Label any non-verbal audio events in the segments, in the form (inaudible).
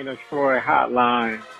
Reign of Troy Hotline.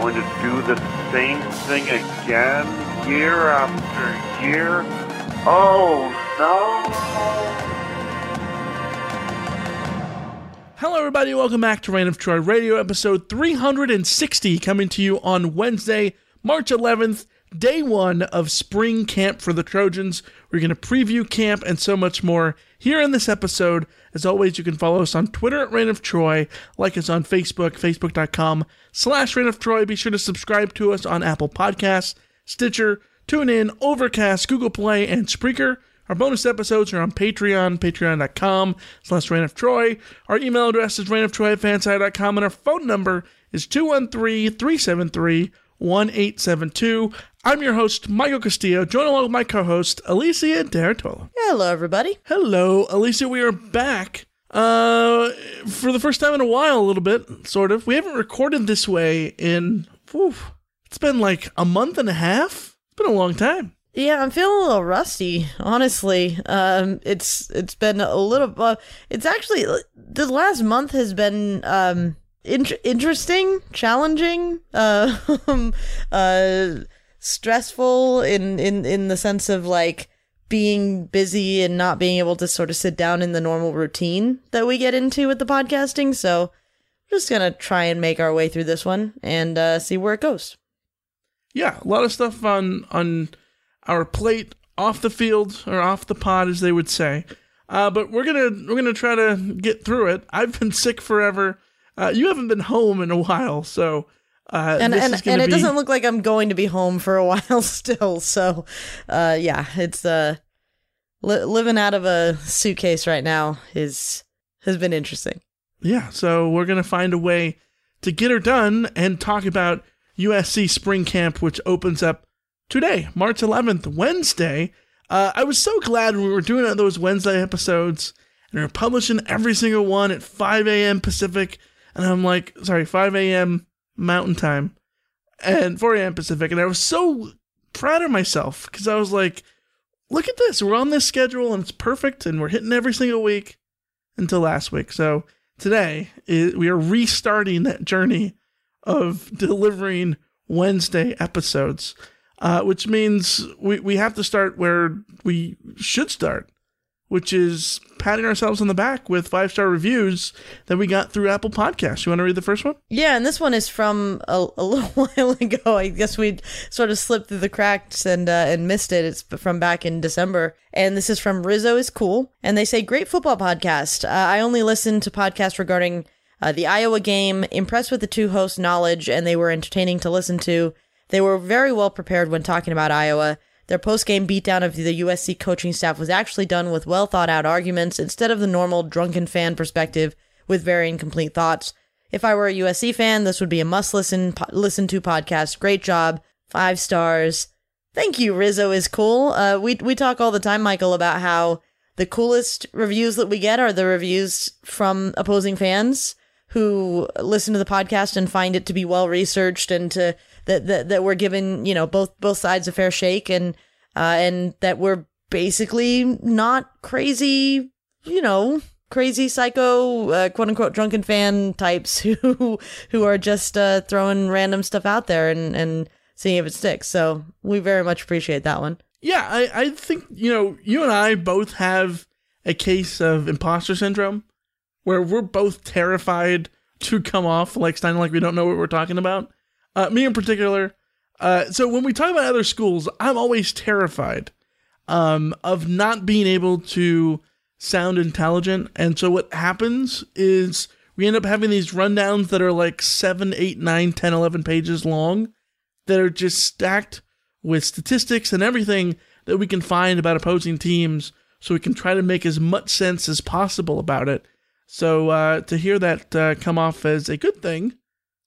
going to do the same thing again, year after year. Oh no! Hello, everybody. Welcome back to Reign of Troy Radio, episode 360, coming to you on Wednesday, March 11th, day one of spring camp for the Trojans. We're going to preview camp and so much more here in this episode. As always, you can follow us on Twitter at Reign of Troy, like us on Facebook, facebook.com slash Reign of Troy. Be sure to subscribe to us on Apple Podcasts, Stitcher, TuneIn, Overcast, Google Play, and Spreaker. Our bonus episodes are on Patreon, patreon.com slash Reign of Troy. Our email address is reignoftroy at fansided.com, and our phone number is 213-373-1872. I'm your host, Michael Castillo, joined along with my co-host, Alicia D'Artola. Hello, everybody. Hello, Alicia. We are back uh, for the first time in a while, a little bit, sort of. We haven't recorded this way in, whew, it's been like a month and a half. It's been a long time. Yeah, I'm feeling a little rusty, honestly. Um, it's it's been a little. Uh, it's actually the last month has been um in- interesting, challenging, (laughs) uh, uh, stressful in in in the sense of like being busy and not being able to sort of sit down in the normal routine that we get into with the podcasting. So, we're just gonna try and make our way through this one and uh, see where it goes. Yeah, a lot of stuff on on our plate off the field or off the pod, as they would say. Uh, but we're gonna we're gonna try to get through it. I've been sick forever. Uh, you haven't been home in a while, so uh, and and, and it be... doesn't look like I'm going to be home for a (laughs) while still. So, uh, yeah, it's uh, li- living out of a suitcase right now is has been interesting. Yeah, so we're gonna find a way to get her done and talk about USC spring camp, which opens up today, March 11th, Wednesday. Uh, I was so glad when we were doing those Wednesday episodes and we are publishing every single one at 5 a.m. Pacific. And I'm like, sorry, 5 a.m. Mountain Time and 4 a.m. Pacific. And I was so proud of myself because I was like, look at this. We're on this schedule and it's perfect and we're hitting every single week until last week. So today we are restarting that journey of delivering Wednesday episodes uh, which means we, we have to start where we should start, which is patting ourselves on the back with five star reviews that we got through Apple Podcasts. You want to read the first one? Yeah, and this one is from a, a (laughs) little while ago. I guess we sort of slipped through the cracks and uh, and missed it. It's from back in December, and this is from Rizzo is cool, and they say great football podcast. Uh, I only listen to podcasts regarding. Uh, the Iowa game, impressed with the two hosts' knowledge, and they were entertaining to listen to. They were very well prepared when talking about Iowa. Their post-game beatdown of the USC coaching staff was actually done with well thought out arguments instead of the normal drunken fan perspective with very incomplete thoughts. If I were a USC fan, this would be a must listen po- listen to podcast. Great job. 5 stars. Thank you, Rizzo is cool. Uh, we we talk all the time, Michael, about how the coolest reviews that we get are the reviews from opposing fans who listen to the podcast and find it to be well researched and to that that, that we're given you know both both sides a fair shake and uh, and that we're basically not crazy you know crazy psycho uh, quote unquote drunken fan types (laughs) who who are just uh, throwing random stuff out there and and seeing if it sticks so we very much appreciate that one yeah I, I think you know you and i both have a case of imposter syndrome where we're both terrified to come off like Stein, like we don't know what we're talking about. Uh, me in particular. Uh, so when we talk about other schools, I'm always terrified um, of not being able to sound intelligent. And so what happens is we end up having these rundowns that are like 7, 8, 9, 10, 11 pages long that are just stacked with statistics and everything that we can find about opposing teams so we can try to make as much sense as possible about it so uh, to hear that uh, come off as a good thing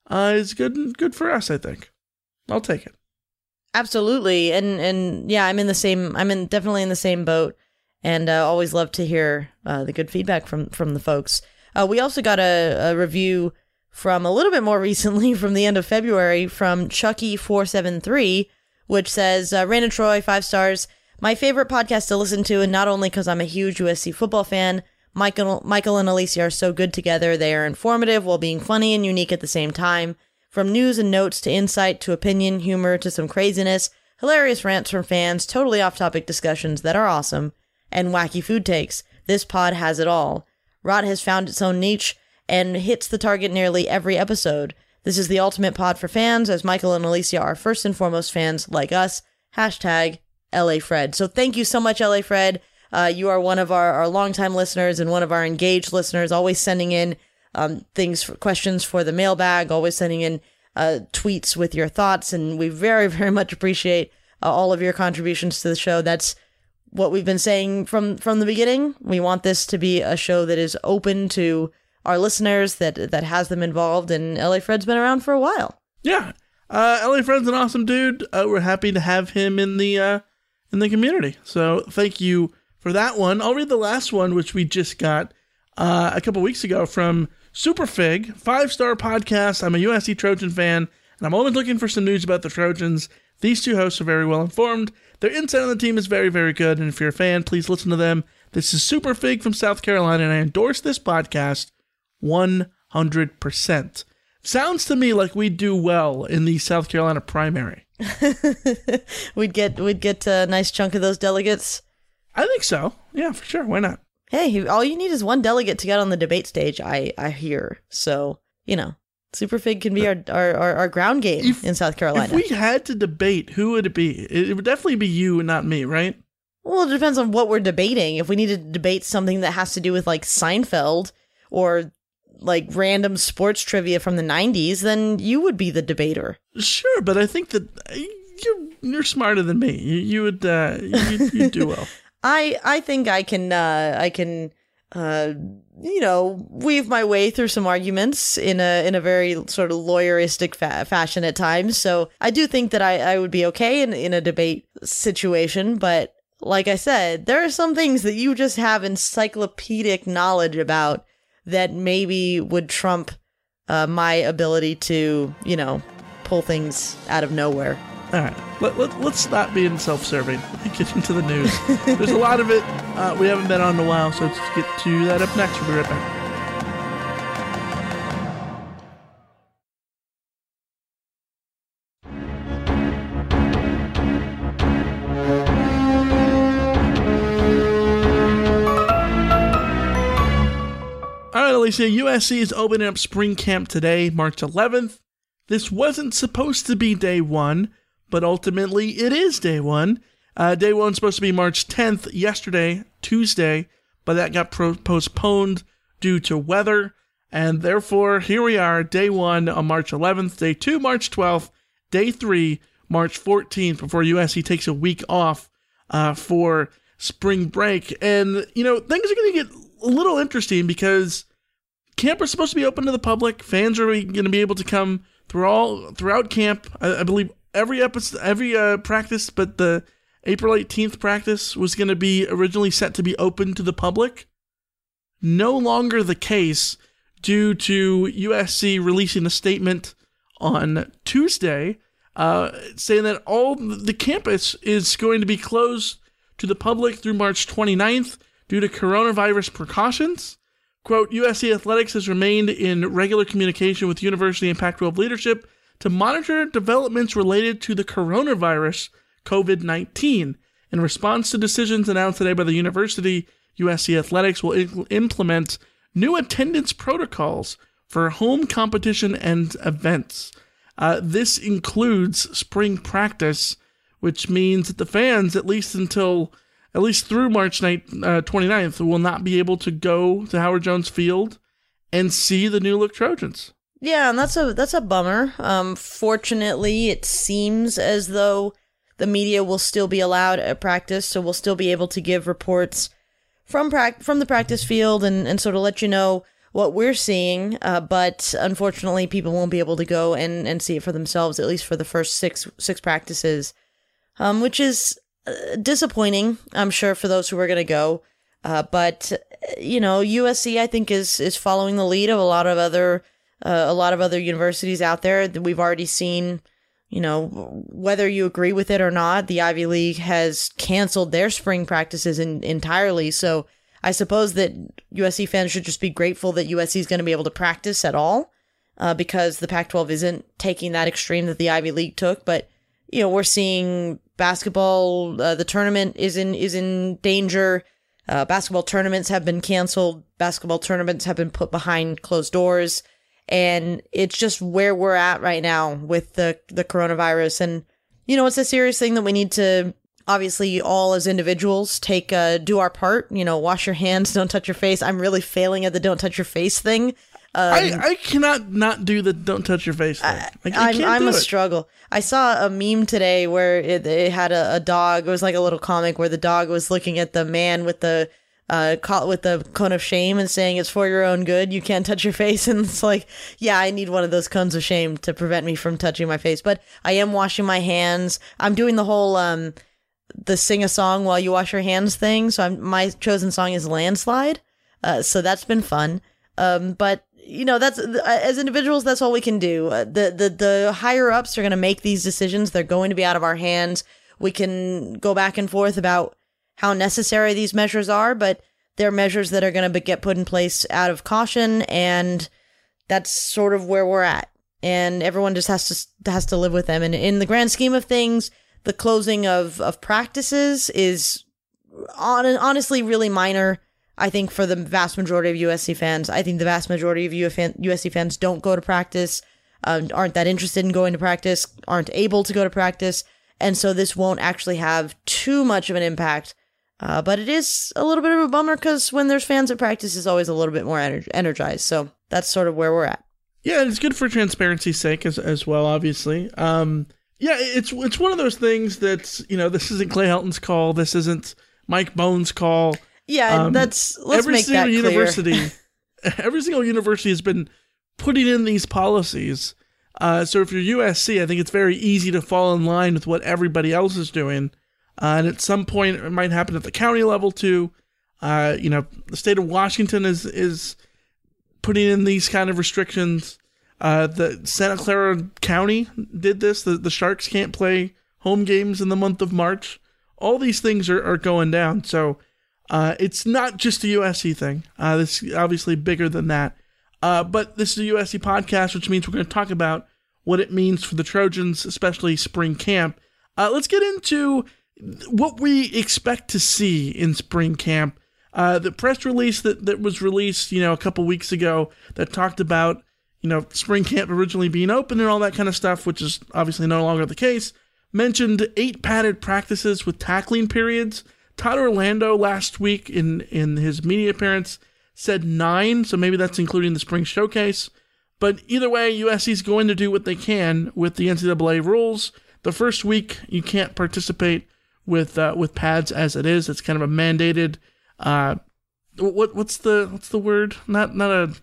uh, is good good for us. I think I'll take it. Absolutely, and and yeah, I'm in the same. I'm in definitely in the same boat, and uh, always love to hear uh, the good feedback from from the folks. Uh, we also got a, a review from a little bit more (laughs) recently, from the end of February, from Chucky four seven three, which says, uh, "Reign of Troy, five stars. My favorite podcast to listen to, and not only because I'm a huge USC football fan." Michael, Michael and Alicia are so good together. They are informative while being funny and unique at the same time. From news and notes to insight to opinion, humor to some craziness, hilarious rants from fans, totally off topic discussions that are awesome, and wacky food takes. This pod has it all. Rot has found its own niche and hits the target nearly every episode. This is the ultimate pod for fans, as Michael and Alicia are first and foremost fans like us. Hashtag LA Fred. So thank you so much, LA Fred. Uh, you are one of our, our longtime listeners and one of our engaged listeners, always sending in um, things, for, questions for the mailbag, always sending in uh, tweets with your thoughts. And we very, (laughs) very much appreciate uh, all of your contributions to the show. That's what we've been saying from, from the beginning. We want this to be a show that is open to our listeners, that, that has them involved. And LA Fred's been around for a while. Yeah. Uh, LA Fred's an awesome dude. Uh, we're happy to have him in the, uh, in the community. So thank you for that one. I'll read the last one, which we just got uh, a couple weeks ago from Superfig, five star podcast. I'm a USC Trojan fan, and I'm always looking for some news about the Trojans. These two hosts are very well informed. Their insight on the team is very, very good. And if you're a fan, please listen to them. This is Superfig from South Carolina, and I endorse this podcast 100%. Sounds to me like we'd do well in the South Carolina primary. (laughs) we'd get we'd get a nice chunk of those delegates. I think so. Yeah, for sure. Why not? Hey, all you need is one delegate to get on the debate stage. I I hear. So you know, Superfig can be our our, our, our ground game if, in South Carolina. If we had to debate, who would it be? It would definitely be you and not me, right? Well, it depends on what we're debating. If we need to debate something that has to do with like Seinfeld or like random sports trivia from the 90s, then you would be the debater. Sure, but I think that uh, you're you're smarter than me. You, you would uh, you, you do well. (laughs) I I think I can uh, I can uh, you know weave my way through some arguments in a in a very sort of lawyeristic fa- fashion at times. So I do think that I, I would be okay in in a debate situation, but like I said, there are some things that you just have encyclopedic knowledge about that maybe would trump uh, my ability to you know pull things out of nowhere. All right, let, let, let's stop being self-serving and (laughs) get into the news. There's a lot of it. Uh, we haven't been on in a while, so let's get to that up next. We'll be right back. Alicia, USC is opening up spring camp today, March 11th. This wasn't supposed to be day one, but ultimately it is day one. Uh, day one's supposed to be March 10th, yesterday, Tuesday, but that got pro- postponed due to weather. And therefore, here we are, day one on March 11th, day two, March 12th, day three, March 14th, before USC takes a week off uh, for spring break. And, you know, things are going to get a little interesting because camp is supposed to be open to the public. Fans are going to be able to come through all throughout camp. I, I believe every episode, every uh, practice, but the April 18th practice was going to be originally set to be open to the public. No longer the case due to USC releasing a statement on Tuesday uh, saying that all the campus is going to be closed to the public through March 29th due to coronavirus precautions. Quote, USC Athletics has remained in regular communication with university and Pac 12 leadership to monitor developments related to the coronavirus COVID 19. In response to decisions announced today by the university, USC Athletics will implement new attendance protocols for home competition and events. Uh, this includes spring practice, which means that the fans, at least until at least through March 9th, uh, 29th, will not be able to go to Howard Jones Field and see the new look Trojans. Yeah, and that's a that's a bummer. Um, fortunately, it seems as though the media will still be allowed at practice, so we'll still be able to give reports from pra- from the practice field and, and sort of let you know what we're seeing. Uh, but unfortunately, people won't be able to go and, and see it for themselves, at least for the first six six practices, um, which is uh, disappointing, I'm sure, for those who are going to go. Uh, but you know, USC I think is is following the lead of a lot of other uh, a lot of other universities out there that we've already seen you know, whether you agree with it or not, the Ivy League has canceled their spring practices in, entirely. So I suppose that USC fans should just be grateful that USC is going to be able to practice at all, uh, because the Pac-12 isn't taking that extreme that the Ivy League took. But you know, we're seeing basketball. Uh, the tournament is in is in danger. Uh, basketball tournaments have been canceled. Basketball tournaments have been put behind closed doors and it's just where we're at right now with the the coronavirus and you know it's a serious thing that we need to obviously all as individuals take uh do our part you know wash your hands (laughs) don't touch your face i'm really failing at the don't touch your face thing um, I, I cannot not do the don't touch your face thing. Like, I, am I'm a struggle. I saw a meme today where it, it had a, a dog. It was like a little comic where the dog was looking at the man with the uh, caught with the cone of shame and saying it's for your own good. You can't touch your (laughs) face. And it's like, yeah, I need one of those cones of shame to prevent me from touching my face. But I am washing my hands. I'm doing the whole, um, the sing a song while you wash your hands thing. So I'm, my chosen song is Landslide. Uh, so that's been fun. Um, but you know, that's uh, as individuals, that's all we can do. Uh, the, the, the higher ups are going to make these decisions. They're going to be out of our hands. We can go back and forth about how necessary these measures are, but they're measures that are going to get put in place out of caution, and that's sort of where we're at. And everyone just has to has to live with them. And in the grand scheme of things, the closing of of practices is on, honestly really minor. I think for the vast majority of USC fans, I think the vast majority of USC fans don't go to practice, um, aren't that interested in going to practice, aren't able to go to practice, and so this won't actually have too much of an impact uh, but it is a little bit of a bummer because when there's fans at practice, is always a little bit more ener- energized. So that's sort of where we're at. Yeah, it's good for transparency's sake as as well. Obviously, um, yeah, it's it's one of those things that you know this isn't Clay Helton's call. This isn't Mike Bohn's call. Yeah, um, that's let's every single university. (laughs) (laughs) every single university has been putting in these policies. Uh, so if you're USC, I think it's very easy to fall in line with what everybody else is doing. Uh, and at some point, it might happen at the county level too. Uh, you know, the state of Washington is is putting in these kind of restrictions. Uh, the Santa Clara County did this. The the Sharks can't play home games in the month of March. All these things are, are going down. So uh, it's not just a USC thing. Uh, this is obviously bigger than that. Uh, but this is a USC podcast, which means we're going to talk about what it means for the Trojans, especially spring camp. Let's get into what we expect to see in spring camp. Uh, the press release that, that was released, you know, a couple weeks ago that talked about, you know, spring camp originally being open and all that kind of stuff, which is obviously no longer the case, mentioned eight padded practices with tackling periods. Todd Orlando last week in, in his media appearance said nine, so maybe that's including the spring showcase. But either way, USC is going to do what they can with the NCAA rules. The first week, you can't participate with uh, with pads as it is. It's kind of a mandated. Uh, what what's the what's the word? Not not a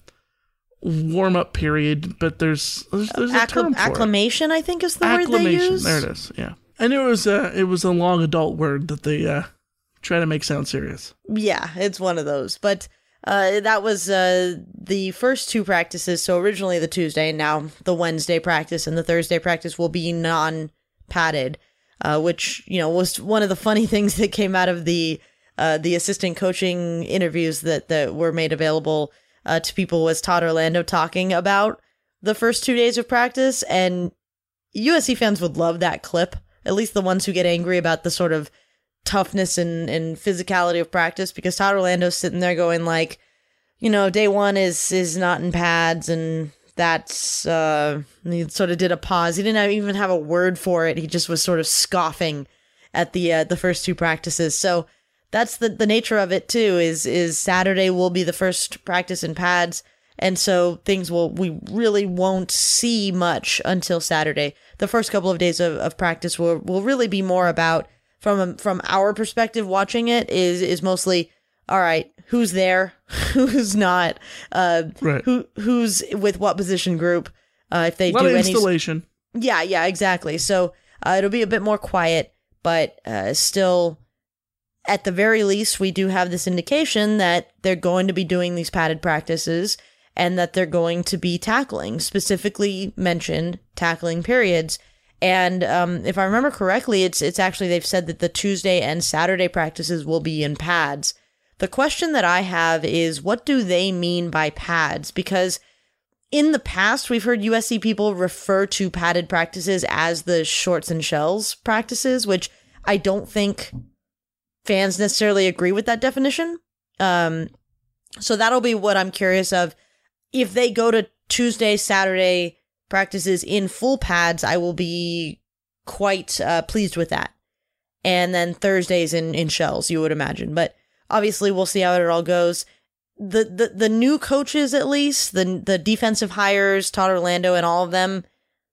warm up period, but there's there's, there's a term for acclimation. It. I think is the word they use. There it is. Yeah. I knew it was a it was a long adult word that they uh, try to make sound serious. Yeah, it's one of those. But uh, that was uh, the first two practices. So originally the Tuesday, and now the Wednesday practice and the Thursday practice will be non padded, uh, which you know was one of the funny (laughs) things that came out of the uh, the assistant coaching interviews that that were made available uh, to people was Todd Orlando talking about the first two days of practice, and USC fans would love that clip. At least the ones who get angry about the sort of toughness and, and physicality of practice because Todd Orlando's sitting there going like, you know, day one is is not in pads and that's uh he sort of did a pause. He didn't even have a word for it. He just was sort of scoffing at the uh, the first two practices. So that's the the nature of it too is is Saturday will be the first practice in pads and so things will we really won't see much until Saturday. The first couple of days of, of practice will will really be more about from from our perspective watching it is is mostly all right who's there? (laughs) Who's not? Uh right. who who's with what position group? Uh if they a lot do of any installation. Yeah yeah exactly. So uh, it'll be a bit more quiet but uh still at the very least we do have this indication that they're going to be doing these padded practices and that they're going to be tackling specifically mentioned tackling periods. And um, if I remember correctly, it's it's actually they've said that the Tuesday and Saturday practices will be in pads. The question that I have is what do they mean by pads? Because in the past, we've heard USC people refer to padded practices as the shorts and shells practices, which I don't think fans necessarily agree with that definition. Um, so that'll be what I'm curious of. If they go to Tuesday, Saturday, practices in full pads, I will be quite uh, pleased with that. And then Thursdays in, in shells, you would imagine. But obviously, we'll see how it all goes. The, the the new coaches, at least the the defensive hires, Todd Orlando and all of them,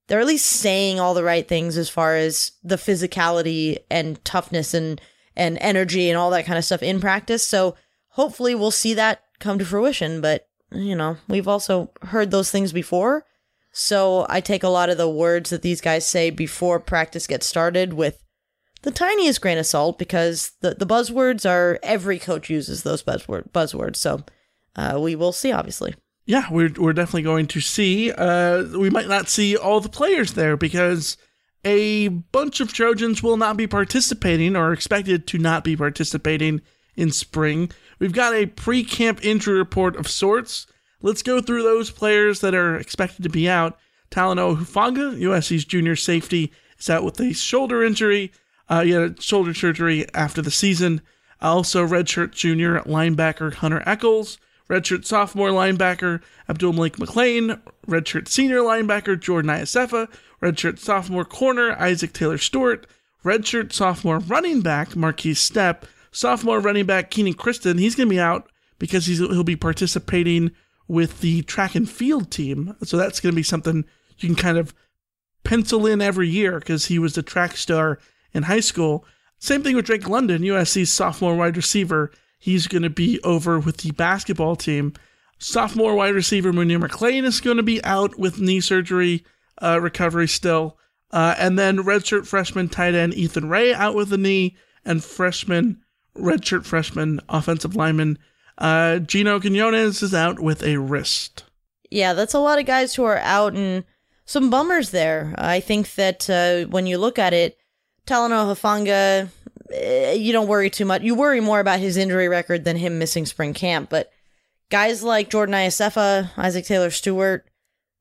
they're at least saying all the right things as far as the physicality and toughness and and energy and all that kind of stuff in practice. So hopefully, we'll see that come to fruition. But you know, we've also heard those things before. So I take a lot of the words that these guys say before practice gets started with the tiniest grain of salt because the, the buzzwords are every coach uses those buzzword buzzwords. So uh, we will see, obviously. Yeah, we're we're definitely going to see. Uh, we might not see all the players there because a bunch of Trojans will not be participating or expected to not be participating in spring. We've got a pre-camp injury report of sorts. Let's go through those players that are expected to be out. Talanoa Hufanga, USC's junior safety, is out with a shoulder injury. Uh, he had shoulder surgery after the season. Also, redshirt junior linebacker Hunter Echols, redshirt sophomore linebacker Abdul Malik McClain, redshirt senior linebacker Jordan Iosefa, redshirt sophomore corner Isaac Taylor Stewart, redshirt sophomore running back Markese Stepp, sophomore running back Kenan Christon. He's going to be out because he'll be participating with the track and field team. So that's going to be something you can kind of pencil in every year because he was the track star in high school. Same thing with Drake London, USC's sophomore wide receiver. He's going to be over with the basketball team. Sophomore wide receiver Munir McClain is going to be out with knee surgery uh, recovery still. Uh, and then redshirt freshman tight end Ethan Rae out with a knee, and freshman, redshirt freshman offensive lineman uh, Gino Quinones is out with a wrist. Yeah, that's a lot of guys who are out and some bummers there. I think that uh, when you look at it, Talanoa Hufanga, eh, you don't worry too much. You worry more about his injury record than him missing spring camp. But guys like Jordan Iosefa, Isaac Taylor Stewart,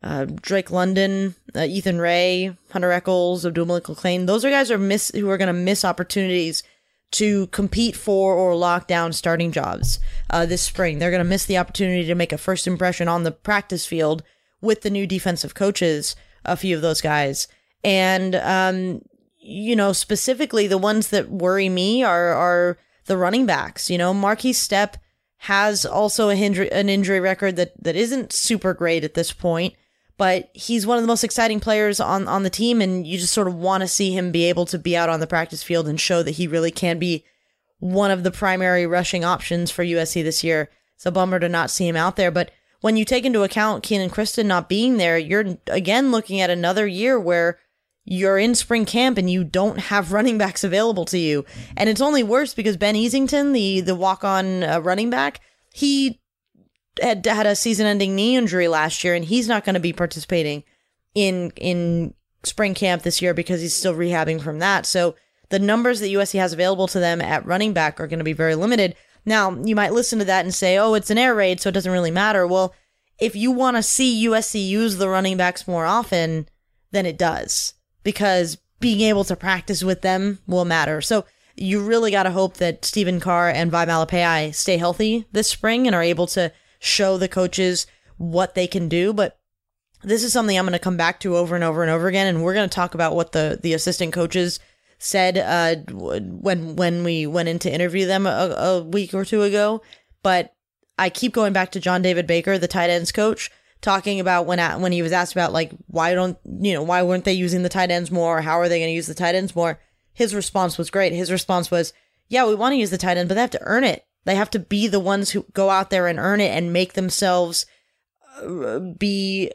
uh, Drake London, uh, Ethan Rae, Hunter Echols, Abdul Malik McClain, those are guys are, miss- who are going to miss opportunities – to compete for or lock down starting jobs uh, this spring. They're going to miss the opportunity to make a first impression on the practice field with the new defensive coaches, a few of those guys. And, um, you know, specifically the ones that worry me are, are the running backs. You know, Markese Stepp has also a injury, an injury record that, that isn't super great at this point but he's one of the most exciting players on on the team and you just sort of want to see him be able to be out on the practice field and show that he really can be one of the primary rushing options for USC this year. It's a bummer to not see him out there, but when you take into account Kenan Christon not being there, you're again looking at another year where you're in spring camp and you don't have running backs available to you. And it's only worse because Ben Easington, the the walk on uh, running back, he had had a season ending knee injury last year and he's not going to be participating in in spring camp this year because he's still rehabbing from that. So the numbers that USC has available to them at running back are going to be very limited. Now, you might listen to that and say, "Oh, it's an air raid, so it doesn't really matter." Well, if you want to see USC use the running backs more often, then it does because being able to practice with them will matter. So you really got to hope that Stephen Carr and Vi Malepeai stay healthy this spring and are able to show the coaches what they can do. But this is something I'm going to come back to over and over and over again, and we're going to talk about what the the assistant coaches said uh, when when we went in to interview them a, a week or two ago. But I keep going back to John David Baker, the tight ends coach, talking about when when he was asked about like why don't you know why weren't they using the tight ends more? How are they going to use the tight ends more? His response was great. His response was, "Yeah, we want to use the tight end, but they have to earn it. They have to be the ones who go out there and earn it and make themselves uh, be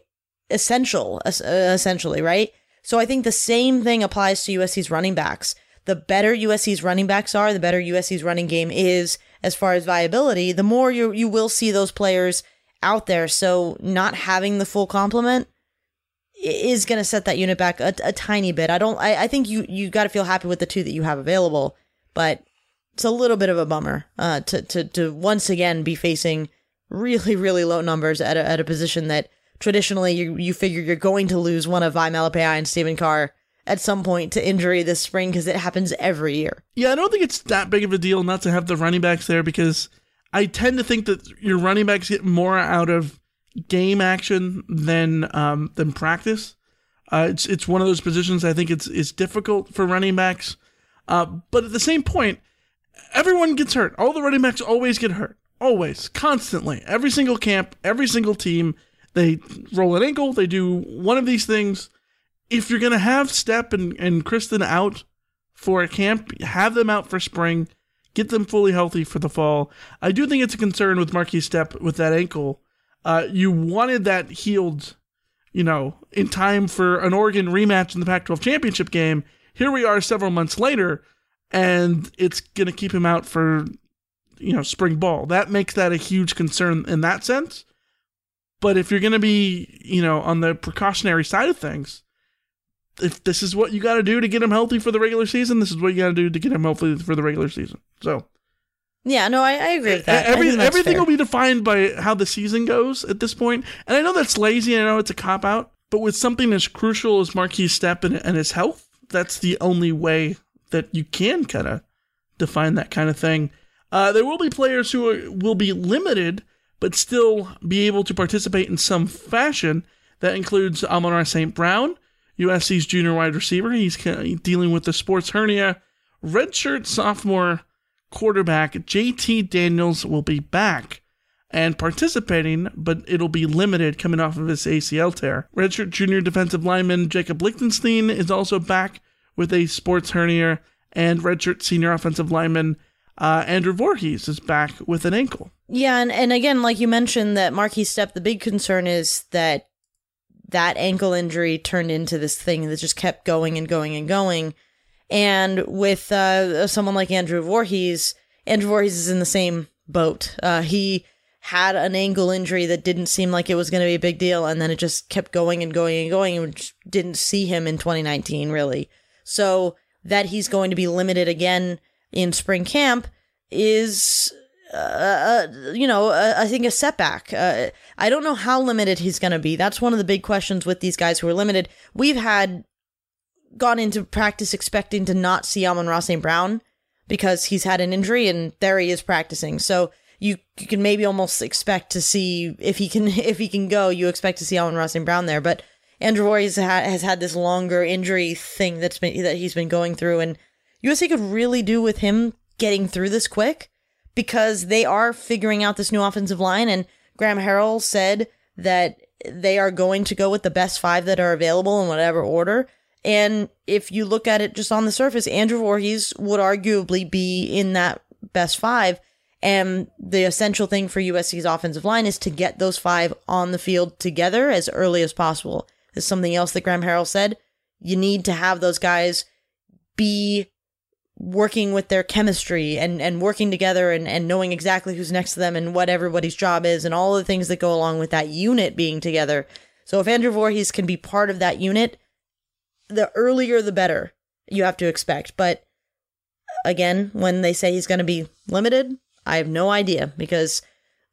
essential, essentially, right?" So I think the same thing applies to USC's running backs. The better USC's running backs are, the better USC's running game is as far as viability, the more you you will see those players out there. So not having the full complement is going to set that unit back a, a tiny bit. I don't. I, I think you you got to feel happy with the two that you have available, but it's a little bit of a bummer uh, to to to once again be facing really really low numbers at a, at a position that traditionally you you figure you're going to lose one of Vi Malepeai and Stephen Carr at some point to injury this spring because it happens every year. Yeah, I don't think it's that big of a deal not to have the running backs there because I tend to think that your running backs get more out of game action than um, than practice. Uh, it's it's one of those positions I think it's it's difficult for running backs, uh, but at the same point, everyone gets hurt. All the running backs always get hurt, always, constantly. Every single camp, every single team, they roll an ankle, they do one of these things. If you're gonna have Stepp and, and Christon out for a camp, have them out for spring, get them fully healthy for the fall. I do think it's a concern with Markese Stepp with that ankle. Uh, you wanted that healed, you know, in time for an Oregon rematch in the Pac 12 championship game. Here we are several months later, and it's going to keep him out for, you know, spring ball. That makes that a huge concern in that sense. But if you're going to be, you know, on the precautionary side of things, if this is what you got to do to get him healthy for the regular season, this is what you got to do to get him healthy for the regular season. So, yeah, no, I, I agree with that. Every, everything fair. will be defined by how the season goes at this point. And I know that's lazy. I know it's a cop out, but with something as crucial as Markese Stepp and, and his health, that's the only way that you can kind of define that kind of thing. Uh, there will be players who are, will be limited but still be able to participate in some fashion. That includes Amon-Ra St. Brown, USC's junior wide receiver. He's dealing with the sports hernia. Redshirt sophomore quarterback JT Daniels will be back and participating, but it'll be limited coming off of his ACL tear. Redshirt junior defensive lineman Jacob Lichtenstein is also back with a sports hernia, and redshirt senior offensive lineman uh, Andrew Voorhees is back with an ankle. Yeah, and, and again, like you mentioned, that Markese Stepp, the big concern is that that ankle injury turned into this thing that just kept going and going and going. And with uh, someone like Andrew Voorhees, Andrew Voorhees is in the same boat. Uh, he had an ankle injury that didn't seem like it was going to be a big deal, and then it just kept going and going and going, and didn't see him in 2019 really. So that he's going to be limited again in spring camp is uh, uh, you know, uh, I think a setback. Uh, I don't know how limited he's going to be. That's one of the big questions with these guys who are limited. We've had gone into practice expecting to not see Amon-Ra St. Brown because he's had an injury and there he is practicing. So you, you can maybe almost expect to see if he can (laughs) if he can go. You expect to see Amon-Ra St. Brown there, but Andrew Voorhees ha- has had this longer injury thing that's been that he's been going through, and USC could really do with him getting through this quick because they are figuring out this new offensive line. And Graham Harrell said that they are going to go with the best five that are available in whatever order. And if you look at it just on the surface, Andrew Voorhees would arguably be in that best five. And the essential thing for USC's offensive line is to get those five on the field together as early as possible. Is something else that Graham Harrell said. you need to have those guys be working with their chemistry and, and working together and, and knowing exactly who's next to them and what everybody's job is and all the things that go along with that unit being together. So if Andrew Voorhees can be part of that unit, the earlier the better you have to expect. But again, when they say he's going to be limited, I have no idea because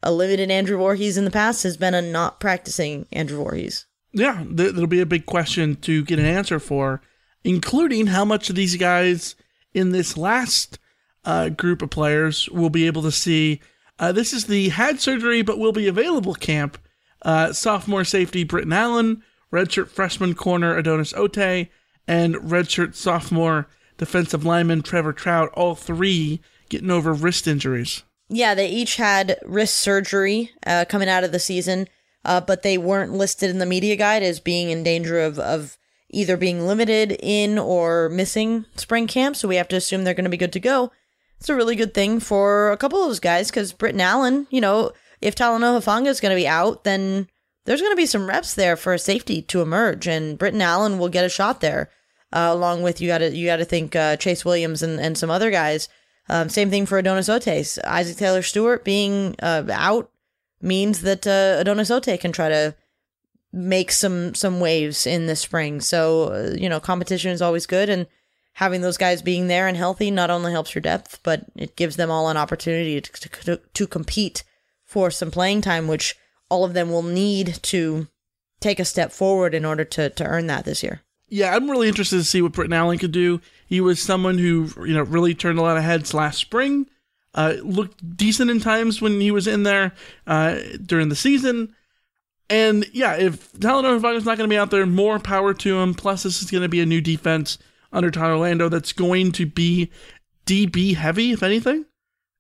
a limited Andrew Voorhees in the past has been a not practicing Andrew Voorhees. Yeah, th- that'll be a big question to get an answer for, including how much of these guys in this last uh, group of players will be able to see. Uh, this is the had surgery but will be available camp. Uh, sophomore safety Britton Allen, redshirt freshman corner Adonis Otey, and redshirt sophomore defensive lineman Trevor Trout, all three getting over wrist injuries. Yeah, they each had wrist surgery uh, coming out of the season, uh, but they weren't listed in the media guide as being in danger of, of either being limited in or missing spring camp. So we have to assume they're going to be good to go. It's a really good thing for a couple of those guys because Britton Allen, you know, if Talanoa Hufanga is going to be out, then there's going to be some reps there for a safety to emerge, and Britton Allen will get a shot there. Uh, along with you got to you got to think uh, Chase Williams and, and some other guys. Um, same thing for Adonis Otes. Isaac Taylor Stewart being uh, out means that uh, Adonis Otey can try to make some some waves in the spring. So uh, you know, competition is always good, and having those guys being there and healthy not only helps your depth, but it gives them all an opportunity to to, to compete for some playing time, which all of them will need to take a step forward in order to to earn that this year yeah, I'm really interested to see what Britton Allen could do. He was someone who, you know, really turned a lot of heads last spring. Uh, looked decent in times when he was in there uh, during the season. And yeah, if Talanoa is not going to be out there, more power to him. Plus, this is going to be a new defense under Tyler Orlando that's going to be DB heavy, if anything.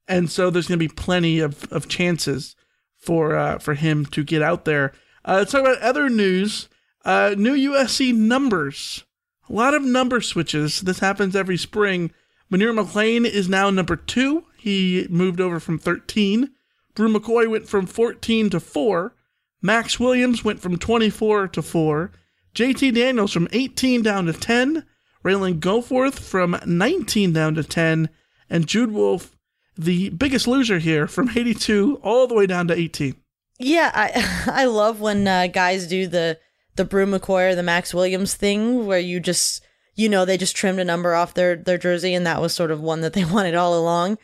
And so there's going to be plenty of, of chances for uh, for him to get out there. Uh, let's talk about other news. Uh, new USC numbers. A lot of number switches. This happens every spring. Munir McClain is now number two. He moved over from 13. Bru McCoy went from 14 to 4. Max Williams went from 24 to 4. JT Daniels from 18 down to 10. Ralen Goforth from 19 down to 10. And Jude Wolfe, the biggest loser here, from 82 all the way down to 18. Yeah, I (laughs) I love when uh, guys do the the Bru McCoy or the Max Williams thing where you just you know they just trimmed a number off their their jersey and that was sort of one that they (laughs) wanted all along.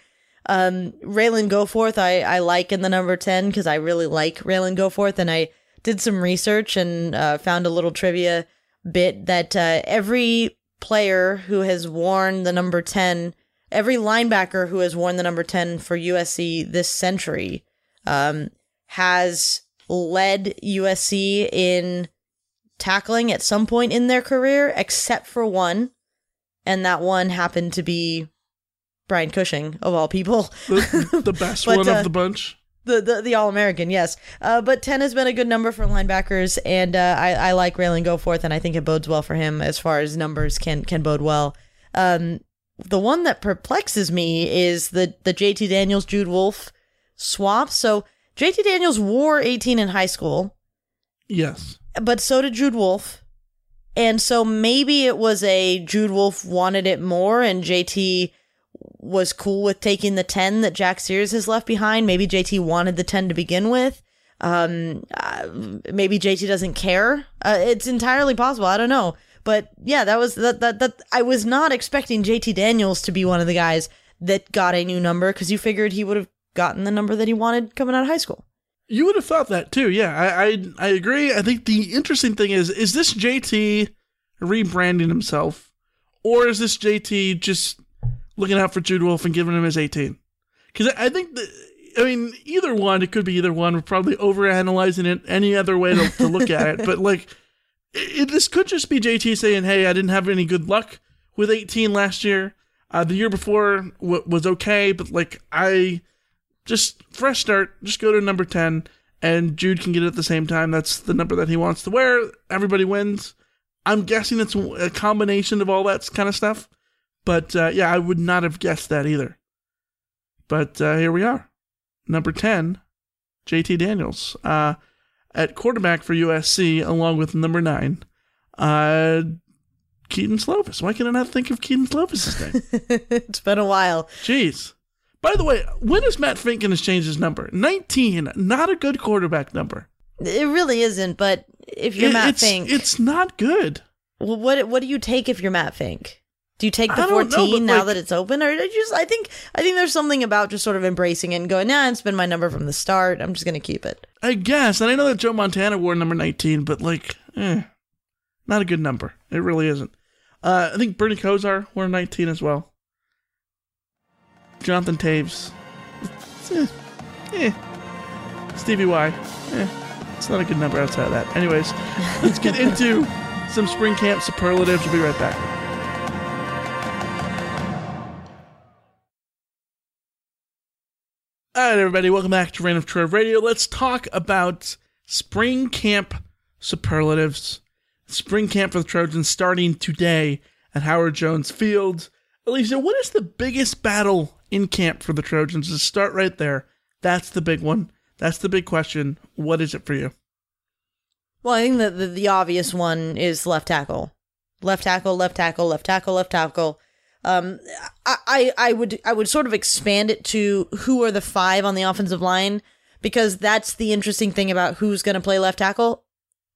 Um, Ralen Goforth, I I like in the number ten because I really like Ralen Goforth and I did some research and uh, found a little trivia bit that uh, every player who has worn the number ten, every linebacker who has worn the number ten for USC this century, um, has led USC in tackling at some point in their career, except for one. And that one happened to be Brian Cushing, of all people. The, the best (laughs) but, one uh, of the bunch. The, the, the All American, yes. Uh, but 10 has been a good number for linebackers, and uh, I, I like Ralen Goforth, and I think it bodes well for him as far as numbers can, can bode well. Um, the one that perplexes me is the, the JT Daniels Jude Wolfe swap. So JT Daniels wore 18 in high school. Yes but so did Jude Wolfe. And so maybe it was a Jude Wolfe wanted it more and JT was cool with taking the 10 that Jack Sears has left behind. Maybe JT wanted the 10 to begin with. Um, uh, maybe JT doesn't care. Uh, it's entirely possible. I don't know. But yeah, that was that, that, that I was not expecting JT Daniels to be one of the guys that got a new number because you figured he would have gotten the number that he wanted coming out of high school. You would have thought that too. Yeah, I, I I agree. I think the interesting thing is is this JT rebranding himself, or is this JT just looking out for Jude Wolfe and giving him his eighteen? Because I think. I mean, either one. It could be either one. We're probably overanalyzing it any other way to, to look at it. But like, it, this could just be JT saying, "Hey, I didn't have any good luck with 18 last year. Uh, the year before w- was okay, but like I just fresh start. Just go to number 10 and Jude can get it at the same time. That's the number that he wants to wear. Everybody wins. I'm guessing it's a combination of all that kind of stuff. But uh, yeah, I would not have guessed that either. But uh, here we are. Number 10, JT Daniels. Uh, at quarterback for USC, along with number 9. Uh, Kedon Slovis. Why can I not think of Keaton Slovis' name? (laughs) it's been a while. Jeez. By the way, when is Matt Fink going to change his number? 19, not a good quarterback number. It really isn't, but if you're It- Matt it's, Fink, It's not good. well, what what do you take if you're Matt Fink? Do you take the I don't know, 14 now like- that it's open, or did you just? I think I think there's something about just sort of embracing it and going, nah, it's been my number from the start. I'm just gonna keep it. I guess. And I know that Joe Montana wore number 19, but like, eh, not a good number. It really isn't. Uh, I think Bernie Kosar wore 19 as well. Jonathan Toews. Eh, eh. Stevie Y. Eh, it's not a good number outside of that. Anyways, let's get (laughs) into some spring camp superlatives. We'll be right back. All right, everybody, welcome back to of Troy Radio. Let's talk about spring camp superlatives. Spring camp for the Trojans starting today at Howard Jones Field. Alicia, what is the biggest battle in camp for the Trojans? Let's start right there. That's the big one. That's the big question. What is it for you? Well, I think that the, the obvious one is left tackle, left tackle, left tackle, left tackle, left tackle. Um, I, I would I would sort of expand it to who are the five on the offensive line because that's the interesting thing about who's going to play left tackle.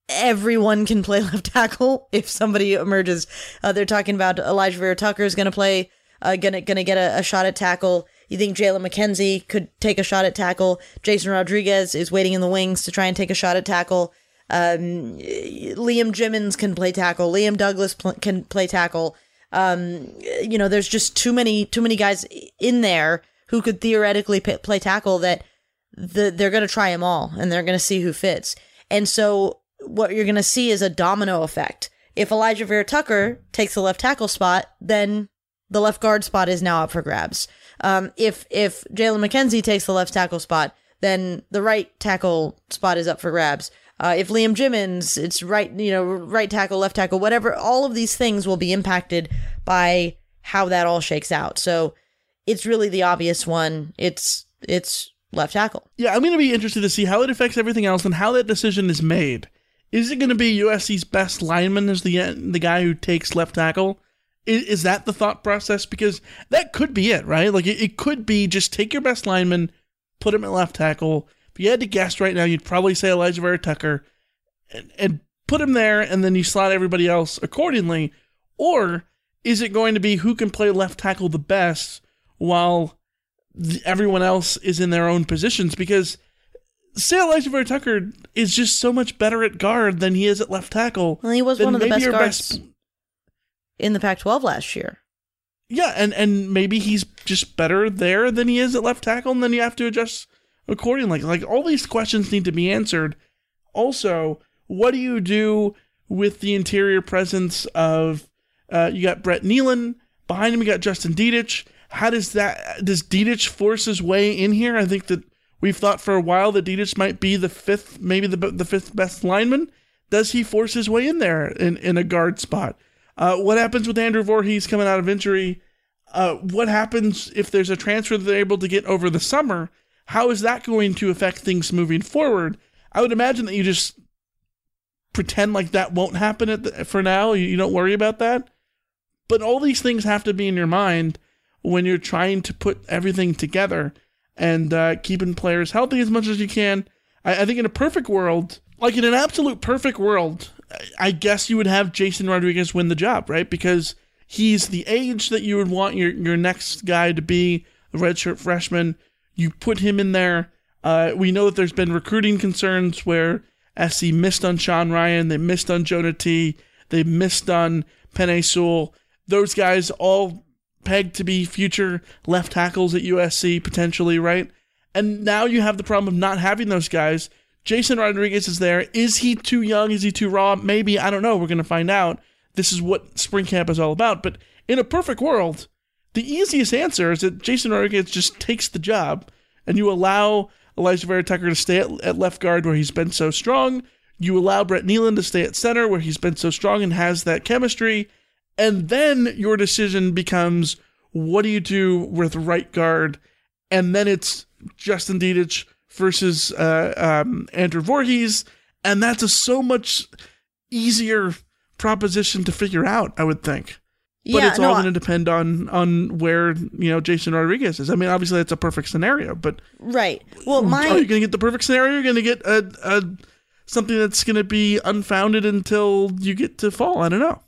Everyone can play (laughs) left tackle if somebody emerges. Uh, they're talking about Alijah Vera-Tucker is going to play, uh, gonna gonna get a, a shot at tackle. You think Jalen McKenzie could take a shot at tackle? Jason Rodriguez is waiting in the wings to try and take a shot at tackle. Um, Liam Jimmons can play tackle. Liam Douglass pl- can play tackle. Um, you know, there's just too many too many guys in there who could theoretically p- play tackle that the, they're going to try them all and they're going to see who fits. And so what you're going to see is a domino effect. If Alijah Vera-Tucker takes the left tackle spot, then the left guard spot is now up for grabs. Um, if if Jalen McKenzie takes the left tackle spot, then the right tackle spot is up for grabs. Uh, if Liam Jimmons, it's right, you know, right tackle, left tackle, whatever. All of these things will be impacted by how that all shakes out. So it's really the obvious one. It's it's left tackle. Yeah, I'm going to be interested to see how it affects everything else and how that decision is made. Is it going to be USC's best lineman as the the guy who takes left tackle? Is, is that the thought process? Because that could be it, right? Like it, it could be just take your best lineman, put him at left tackle. You had to guess right now, you'd probably say Alijah Vera-Tucker, and, and put him there, and then you slot everybody else accordingly. Or is it going to be who can play left tackle the best while th- everyone else is in their own positions? Because say Alijah Vera-Tucker is just so much better at guard than he is at left tackle. Well, he was one of the best guards in the Pac-12 last year. Yeah, and and maybe he's just better there than he is at left tackle, and then you have to adjust accordingly. Like all these questions need to be answered. Also, what do you do with the interior presence of uh, you got Brett Neilon behind him? You got Justin Dedich. How does that does Dedich force his way in here? I think that we've thought for a while that Dedich might be the fifth, maybe the the fifth best lineman. Does he force his way in there in, in a guard spot? Uh, what happens with Andrew Voorhees coming out of injury? Uh, what happens if there's a transfer that they're able to get over the summer? How is that going to affect things moving forward? I would imagine that you just pretend like that won't happen the, for now. You, you don't worry about that. But all these things have to be in your mind when you're trying to put everything together and uh, keeping players healthy as much as you can. I, I think in a perfect world, like in an absolute perfect world, I guess you would have Jason Rodriguez win the job, right? Because he's the age that you would want your, your next guy to be, a redshirt freshman. You put him in there. Uh, we know that there's been recruiting concerns where SC missed on Sean Rhyan, they missed on Jonah T, they missed on Penei Sewell. Those guys all pegged to be future left tackles at USC potentially, right? And now you have the problem of not having those guys. Jason Rodriguez is there. Is he too young? Is he too raw? Maybe. I don't know. We're going to find out. This is what spring camp is all about. But in a perfect world, the easiest answer is that Jason Rodriguez just takes the job and you allow Alijah Vera-Tucker to stay at, at left guard where he's been so strong. You allow Brett Neilon to stay at center where he's been so strong and has that chemistry. And then your decision becomes what do you do with right guard? And then it's Justin Dedich versus uh, um, Andrew Voorhees. And that's a so much easier proposition to figure out. I would think. But Yeah, it's all going to depend on on where you know Jason Rodriguez is. I mean, obviously that's a perfect scenario, but Right. Well, my are you going to get the perfect scenario? You're going to get a, a something that's going to be unfounded until you get to fall. I don't know.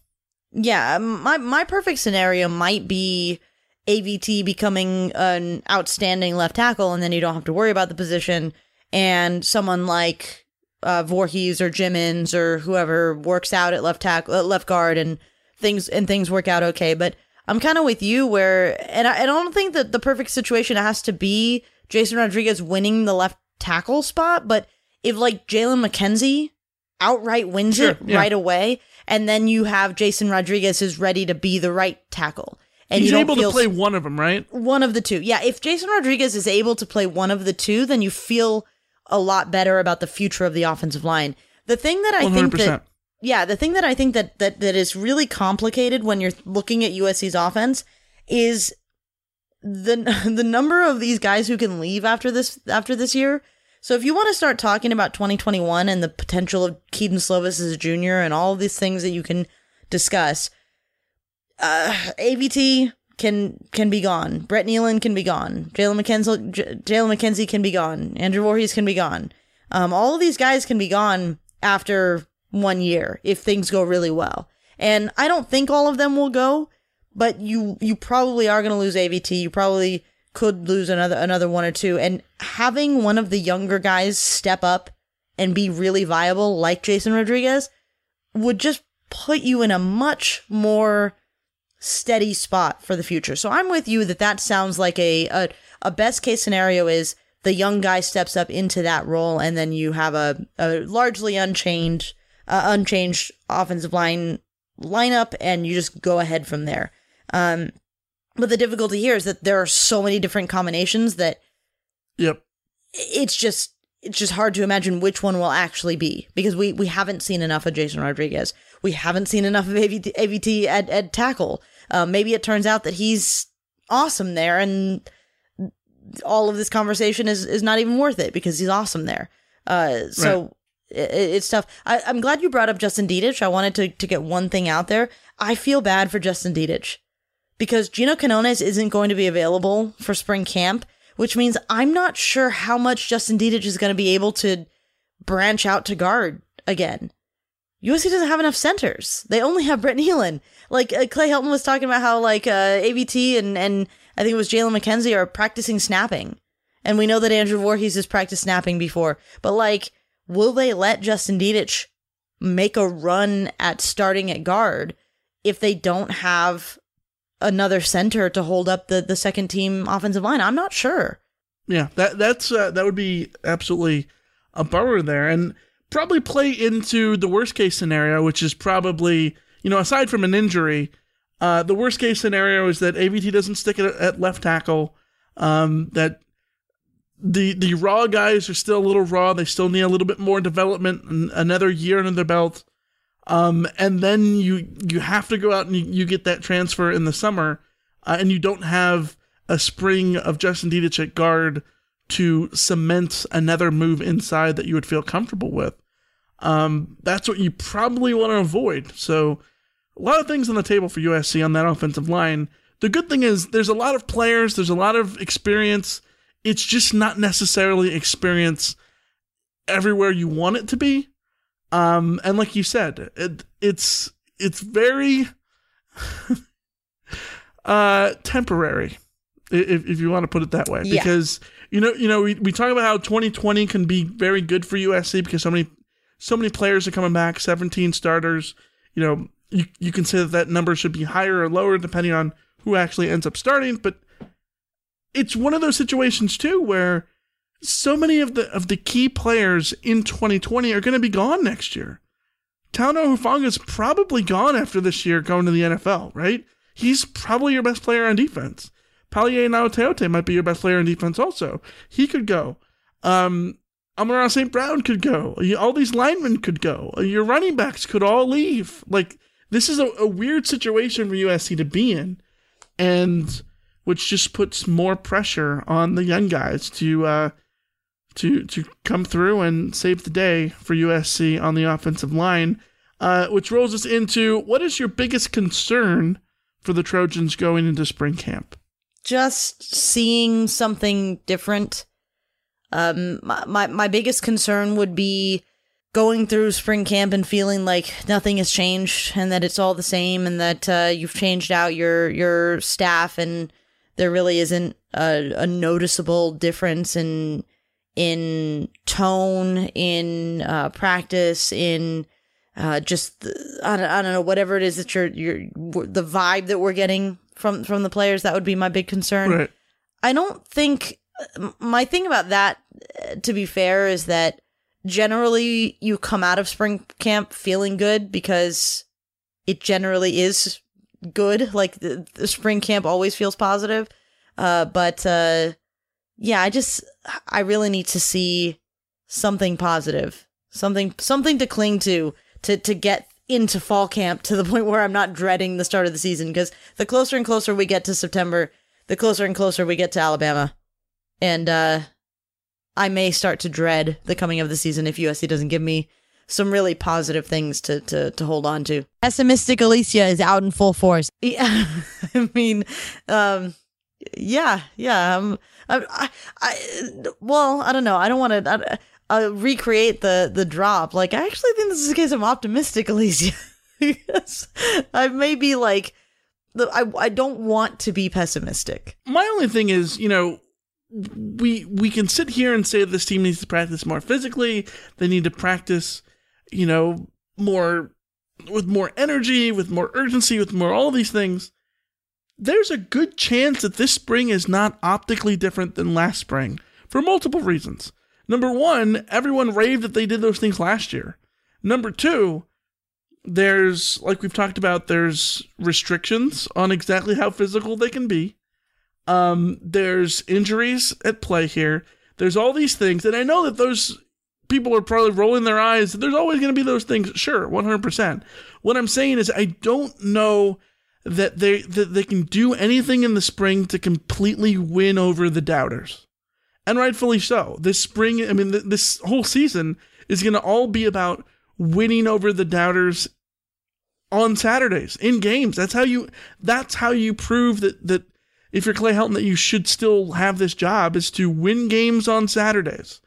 Yeah, my my perfect scenario might be AVT becoming an outstanding left tackle, and then you don't have to worry about the position, and someone like uh, Voorhees or Jimmons or whoever works out at left tackle, uh, left guard, and things and things work out okay. But I'm kind of with you where, and I, I don't think that the perfect situation has to be Jason Rodriguez winning the left tackle spot, but if like Jalen McKenzie outright wins Sure, it yeah. right away, and then you have Jason Rodriguez is ready to be the right tackle, and He's able to play one of them, right? one of the two. Yeah, if Jason Rodriguez is able to play one of the two, then you feel a lot better about the future of the offensive line. The thing that I think 100%. that yeah, the thing that I think that that that is really complicated when you're looking at USC's offense is the (laughs) the number of these guys who can leave after this after this year. So if you want to start talking about 2021 and the potential of Kedon Slovis as a junior and all these things that you can discuss, uh, AVT can can be gone. Brett Neilon can be gone. Jalen McKenzie, J- Jalen McKenzie can be gone. Andrew Voorhees can be gone. Um, all of these guys can be gone after one year if things go really well. And I don't think all of them will go, but you you probably are going to lose AVT. You probably could lose another another one or two. And having one of the younger guys step up and be really viable, like Jason Rodriguez, would just put you in a much more steady spot for the future. So I'm with you that that sounds like a a, a best case scenario is the young guy steps up into that role and then you have a, a largely unchanged uh, unchanged offensive line lineup and you just go ahead from there. Um but the difficulty here is that there are so many different combinations that Yep. it's just it's just hard to imagine which one will actually be because we we haven't seen enough of Jason Rodriguez. We haven't seen enough of AVT, AVT at, at tackle. Uh, maybe it turns out that he's awesome there, and all of this conversation is is not even worth it because he's awesome there. Uh, so i it's tough. I, I'm glad you brought up Justin Dedich. I wanted to to get one thing out there. I feel bad for Justin Dedich because Gino Quinones isn't going to be available for spring camp, which means I'm not sure how much Justin Dedich is going to be able to branch out to guard again. USC doesn't have enough centers. They only have Brett Neilon. Like uh, Clay Helton was talking about how like uh, AVT and and I think it was Jalen McKenzie are practicing snapping, and we know that Andrew Voorhees has practiced snapping before. But like, will they let Justin Dedich make a run at starting at guard if they don't have another center to hold up the the second team offensive line? I'm not sure. Yeah, that that's uh, that would be absolutely a bummer there, and probably play into the worst case scenario, which is probably you know aside from an injury, uh, the worst case scenario is that AVT doesn't stick it at left tackle. Um, that the the raw guys are still a little raw. They still need a little bit more development, another year under their belt. Um, and then you you have to go out and you, you get that transfer in the summer, uh, and you don't have a spring of Justin Dedich at guard to cement another move inside that you would feel comfortable with. Um, that's what you probably want to avoid. So, a lot of things on the table for USC on that offensive line. The good thing is there's a lot of players, there's a lot of experience. It's just not necessarily experience everywhere you want it to be. Um, and like you said, it, it's it's very (laughs) uh temporary if, if you want to put it that way Yeah. because you know you know we, we talk about how 2020 can be very good for USC because so many so many players are coming back 17 starters you know you, you can say that that number should be higher or lower depending on who actually ends up starting but it's one of those situations too where so many of the of the key players in 2020 are going to be gone next year. Talanoa Hufanga's probably gone after this year going to the NFL, right? He's probably your best player on defense. Palaie Gaoteote might be your best player on defense also. He could go. Um Amon-Ra St. Brown could go. All these linemen could go. Your running backs could all leave. Like this is a, a weird situation for USC to be in. And which just puts more pressure on the young guys to uh, to to come through and save the day for USC on the offensive line. uh, which rolls us into what is your biggest concern for the Trojans going into spring camp? Just seeing something different. Um, my, my, my biggest concern would be going through spring camp and feeling like nothing has changed and that it's all the same and that uh, you've changed out your your staff and there really isn't a, a noticeable difference in in tone in uh, practice in uh, just the, I, don't, I don't know whatever it is that you're you're the vibe that we're getting from from the players that would be my big concern Right. i don't think my thing about that uh, to be fair is that generally you come out of spring camp feeling good because it generally is good like the, the spring camp always feels positive. Uh but uh yeah i just i really need to see something positive something something to cling to to to get into fall camp to the (laughs) point where i'm not dreading the start of the season. Because the closer and closer we get to september the closer and closer we get to alabama. And uh I may start to dread the coming of the season if USC doesn't give me some really positive things to to to hold on to. Pessimistic Alicia is out in full force. Yeah, (laughs) I mean, um, yeah, yeah. Um, I, I, I, well, I don't know. I don't want to uh, recreate the the drop. Like, I actually think this is a case of optimistic (laughs) Alicia. yes, I may be like, I I don't want to be pessimistic. My only thing is, you know, we we can sit here and say this team needs to practice more physically. They need to practice, you know, more with more energy, with more urgency, with more all of these things. There's a good chance that this spring is not optically different than last spring for multiple reasons. Number one, everyone raved that they did those things last year. Number two, there's like we've talked about, there's restrictions on exactly how physical they can be. Um, there's injuries at play here. There's all these things, and I know that those people are probably rolling their eyes. There's always going to be those things, sure, 100%. What I'm saying is, I don't know that they that they can do anything in the spring to completely win over the doubters, and rightfully so. This spring, I mean, th- this whole season is going to all be about winning over the doubters on Saturdays in games. That's how you. That's how you prove that that if you're Clay Helton, that you should still have this job is to win games on Saturdays.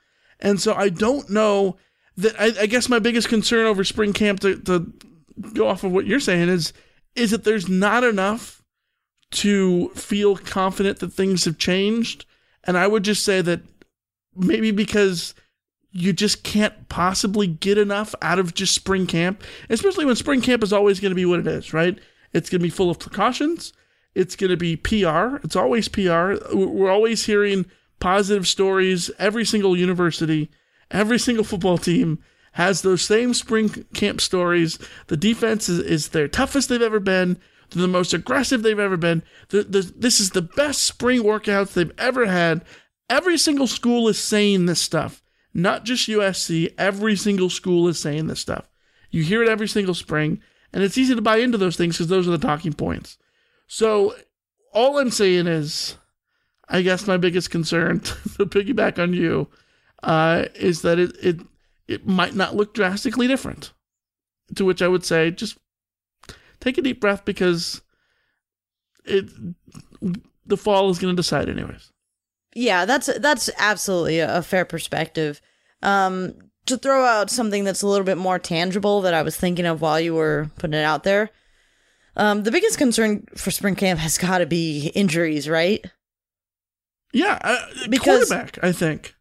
And so I don't know that I, I, guess my biggest concern over spring camp to, to go off of what you're saying is is that there's not enough to feel confident that things have changed. And I would just say that maybe because you just can't possibly get enough out of just spring camp, especially when spring camp is always going to be what it is, right? It's going to be full of precautions. It's going to be PR. It's always PR. We're always hearing positive stories. Every single university, every single football team has those same spring camp stories. The defense is, is their toughest they've ever been. They're the most aggressive they've ever been. The, the, this is the best spring workouts they've ever had. Every single school is saying this stuff, not just USC. Every single school is saying this stuff. You hear it every single spring, and it's easy to buy into those things because those are the talking points. So all I'm saying is, I guess my biggest concern (laughs) to piggyback on you uh, is that it, it it might not look drastically different. To which I would say, just take a deep breath because it the fall is going to decide anyways. Yeah, that's that's absolutely a fair perspective. Um, to throw out something that's a little bit more tangible that I was thinking of while you were putting it out there. Um, the biggest concern for spring camp has got to be injuries, right? Yeah, uh, because, quarterback, I think.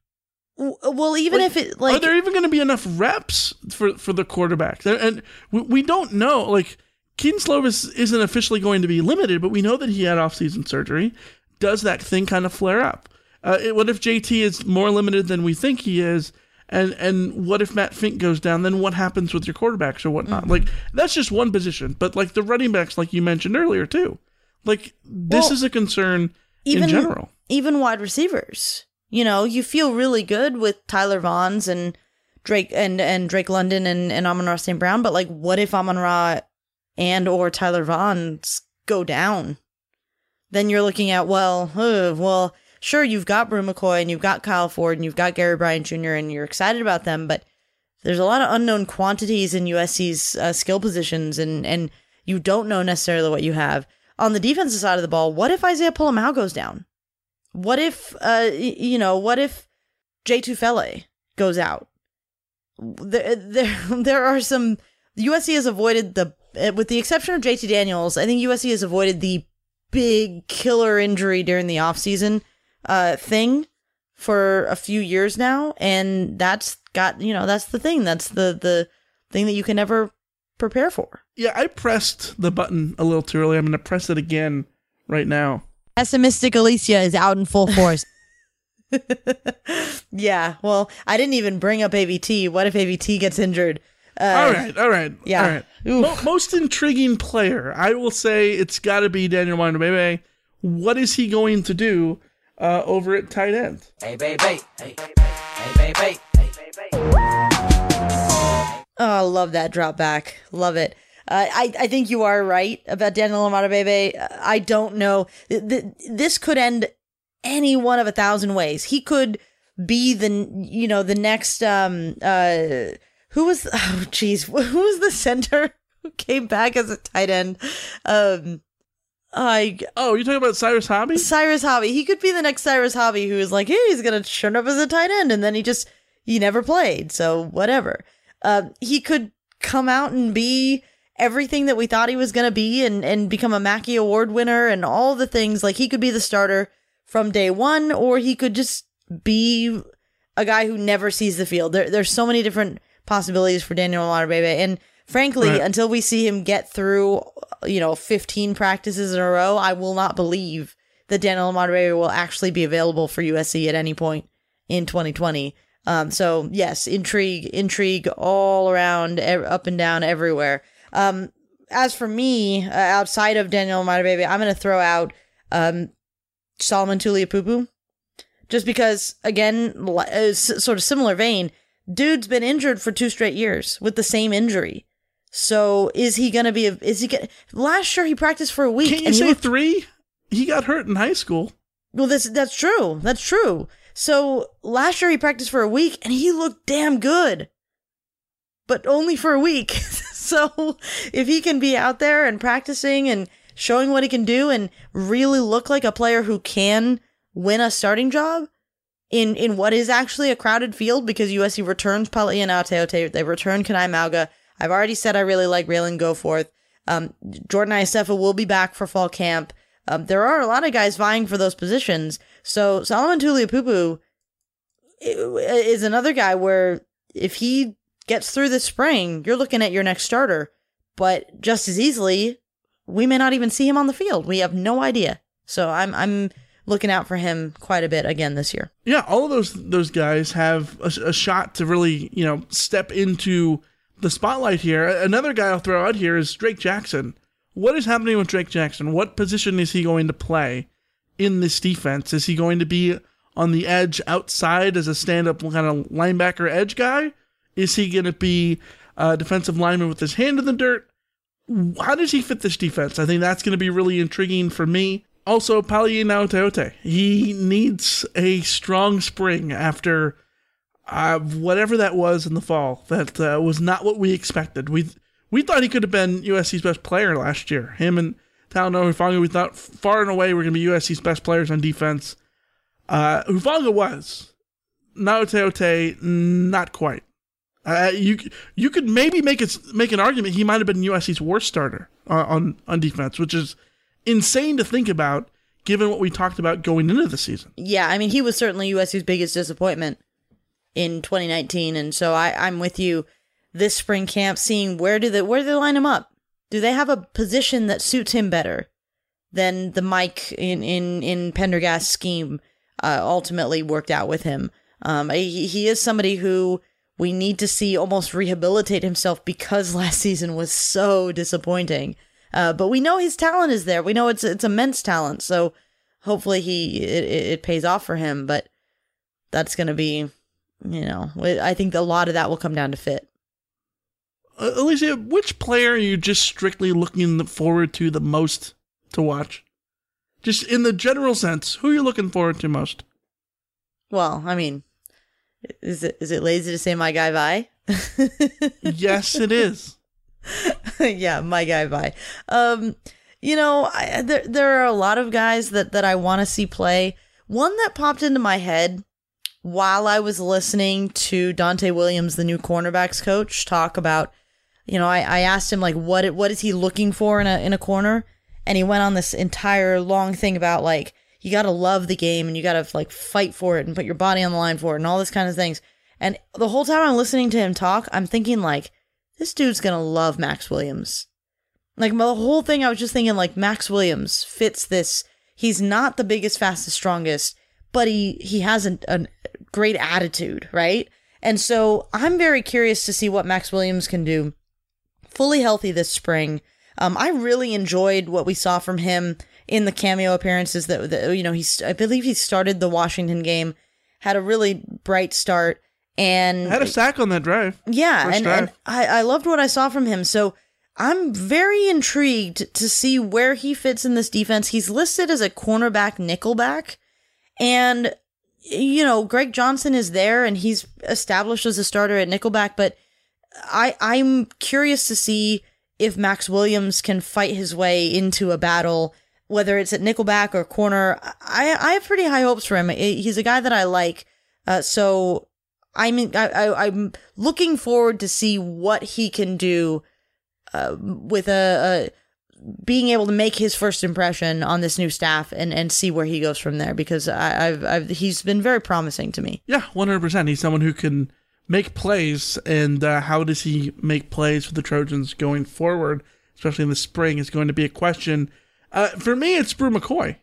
W- well, even like, if it like, are there even going to be enough reps for for the quarterback? And we, we don't know. Like, Kedon Slovis isn't officially going to be limited, but we know that he had offseason surgery. Does that thing kind of flare up? Uh, it, what if JT is more limited than we think he is? And and what if Matt Fink goes down? Then what happens with your quarterbacks or whatnot? Mm-hmm. Like that's just one position, but like the running backs, like you mentioned earlier too. Like this well, is a concern even, in general. Even wide receivers, you know, you feel really good with Tyler Vaughns and Drake and and Drake London and and Amon-Ra St. Brown, but like, what if Amon-Ra and or Tyler Vaughns go down? Then you're looking at well, well sure, you've got Bru McCoy and you've got Kyle Ford and you've got Gary Bryant Jr. and you're excited about them, but there's a lot of unknown quantities in USC's uh, skill positions, and and you don't know necessarily what you have on the defensive side of the ball. What if Isaiah Pola-Mao goes down? What if uh you know what if Jay Tufele goes out? There (laughs) there there are some USC has avoided the with the exception of JT Daniels. I think USC has avoided the big killer injury during the offseason uh thing for a few years now and that's got you know that's the thing that's the the thing that you can never prepare for yeah i pressed the button a little too early i'm gonna press it again right now pessimistic alicia is out in full force (laughs) yeah well i didn't even bring up avt what if avt gets injured uh, all right all right yeah all right Mo- most intriguing player i will say it's got to be daniel Imatorbhebhe. what is he going to do uh, over at tight end. Hey, baby. Hey, hey, baby. Hey, baby. Oh, I love that drop back. Love it. Uh, I, I think you are right about Daniel Imatorbhebhe. I don't know. This could end any one of a thousand ways. He could be the, you know, the next, um, uh, who was, (laughs) oh, jeez, (laughs) who was the center who came back as a tight end? Um, I oh, you're talking about Cyrus Hobbi? Cyrus Hobbi. He could be the next Cyrus Hobbi who is like, hey, he's gonna turn up as a tight end, and then he just he never played, so whatever. Uh, he could come out and be everything that we thought he was gonna be, and and become a Mackey Award winner, and all the things. Like he could be the starter from day one, or he could just be a guy who never sees the field. There, there's so many different possibilities for Daniel Imatorbhebhe, and frankly, right. until we see him get through you know, 15 practices in a row, I will not believe that Daniel Imatorbhebhe will actually be available for USC at any point in 2020. Um, so yes, intrigue, intrigue all around, up and down, everywhere. Um, as for me, uh, outside of Daniel Imatorbhebhe, I'm going to throw out um, Solomon Tuliaupupu, just because, again, uh, sort of similar vein, dude's been injured for two straight years with the same injury. So is he gonna be? A, is he gonna? Last year he practiced for a week. Can't you say looked, three? He got hurt in high school. Well, that's that's true. That's true. So last year he practiced for a week and he looked damn good, but only for a week. (laughs) (laughs) so if he can be out there and practicing and showing what he can do and really look like a player who can win a starting job in in what is actually a crowded field because USC returns Palaie Gaoteote, they return Kana'i Mauga I've already said I really like Ralen Goforth. Um, Jordan Iosefa will be back for fall camp. Um, there are a lot of guys vying for those positions. So Solomon Tuliaupupu is another guy where if he gets through the spring, you're looking at your next starter. But just as easily, we may not even see him on the field. We have no idea. So I'm I'm looking out for him quite a bit again this year. Yeah, all of those those guys have a, a shot to really you know step into the spotlight here. Another guy I'll throw out here is Drake Jackson. What is happening with Drake Jackson? What position is he going to play in this defense? Is he going to be on the edge outside as a stand up kind of linebacker edge guy? Is he going to be a defensive lineman with his hand in the dirt? How does he fit this defense? I think that's going to be really intriguing for me. Also, Palaie Gaoteote. He needs a strong spring after uh, whatever that was in the fall, that uh, was not what we expected. We we thought he could have been USC's best player last year. Him and Talanoa Hufanga, we thought far and away we were going to be USC's best players on defense. Uh, Hufanga was. Gaoteote, not quite. Uh, you you could maybe make it make an argument he might have been USC's worst starter on, on on defense, which is insane to think about given what we talked about going into the season. Yeah, I mean he was certainly USC's biggest disappointment in 2019. And so I, I'm with you this spring camp, seeing where do they where do they line him up? Do they have a position that suits him better than the Mike in in in Pendergast scheme uh, ultimately worked out with him? Um, he, he is somebody who we need to see almost rehabilitate himself because (laughs) last season was so disappointing. Uh, but we know his talent is there. We know it's it's immense talent. So hopefully he it, it pays off for him. But that's going to be you know, I think a lot of that will come down to fit. Uh, Alicia, which player are you just strictly looking forward to the most to watch? Just in the general sense, who are you looking forward to most? Well, I mean, Is it is it lazy to say my guy Vi? (laughs) yes, it is. (laughs) yeah, my guy Vi. Um, you know, I, there there are a lot of guys that that I want to see play. One that popped into my head while I was listening to Donte Williams, the new cornerbacks coach, talk about, you know, I, I asked him like what what is he looking for in a in a corner, and he went on this entire long thing about like you got to love the game and you got to like fight for it and put your body on the line for it and all this kind of things. And the whole time I'm listening to him talk, I'm thinking like this dude's gonna love Max Williams. Like the whole thing, I was just thinking like Max Williams fits this. He's not the biggest, fastest, strongest, but he he has a, a great attitude, right? And so I'm very curious to see what Max Williams can do, fully healthy this spring. Um, I really enjoyed what we saw from him in the cameo appearances that, that you know he's I believe he started the Washington game, had a really bright start and had a sack on that drive. Yeah, and, drive. and I, I loved what I saw from him. So I'm very intrigued to see where he fits in this defense. He's listed as a cornerback nickelback, and you know Greg Johnson is there and he's established as a starter at nickelback, but I I'm curious to see if Max Williams can fight his way into a battle whether it's at nickelback or corner. I I have pretty high hopes for him. He's a guy that I like. Uh, so I'm I, I'm looking forward to see what he can do uh, with a, a, being able to make his first impression on this new staff and, and see where he goes from there because I, I've, I've he's been very promising to me. Yeah, one hundred percent. He's someone who can make plays, and uh, how does he make plays for the Trojans going forward, especially in the spring, is going to be a question uh, for me, it's Bru McCoy,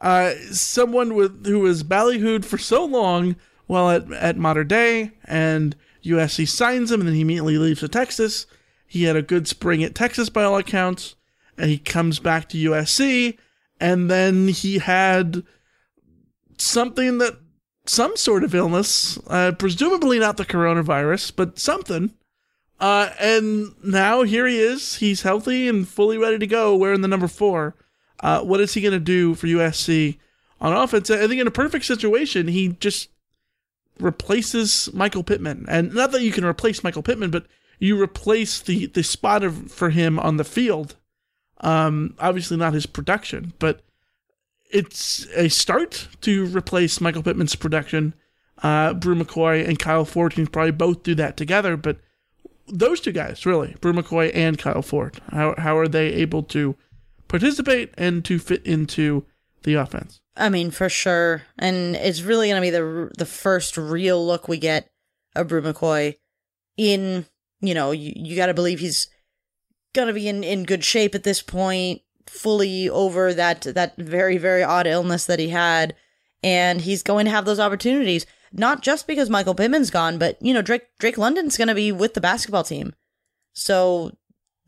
uh, someone with who was ballyhooed for so long while at at Mater Dei, and USC signs him, and then he immediately leaves to Texas. He had a good spring at Texas by all accounts, and he comes back to USC, and then he had something that some sort of illness, uh, presumably not the coronavirus, but something uh, and now here he is. He's healthy and fully ready to go, wearing the number four. Uh, what is he going to do for USC on offense? I think in a perfect situation, he just replaces Michael Pittman. And not that you can replace Michael Pittman, but you replace the, the spot of, for him on the field. Um, obviously not his production, but it's a start to replace Michael Pittman's production. Uh, Bru McCoy and Kyle Ford can probably both do that together, but those two guys, really, Bru McCoy and Kyle Ford. How how are they able to participate and to fit into the offense? I mean, for sure, and it's really going to be the the first real look we get of Bru McCoy. In you know, you, you got to believe he's going to be in in good shape at this point, fully over that that very very odd illness that he had, and he's going to have those opportunities not just because Michael Pittman's gone, but you know Drake Drake London's going to be with the basketball team, so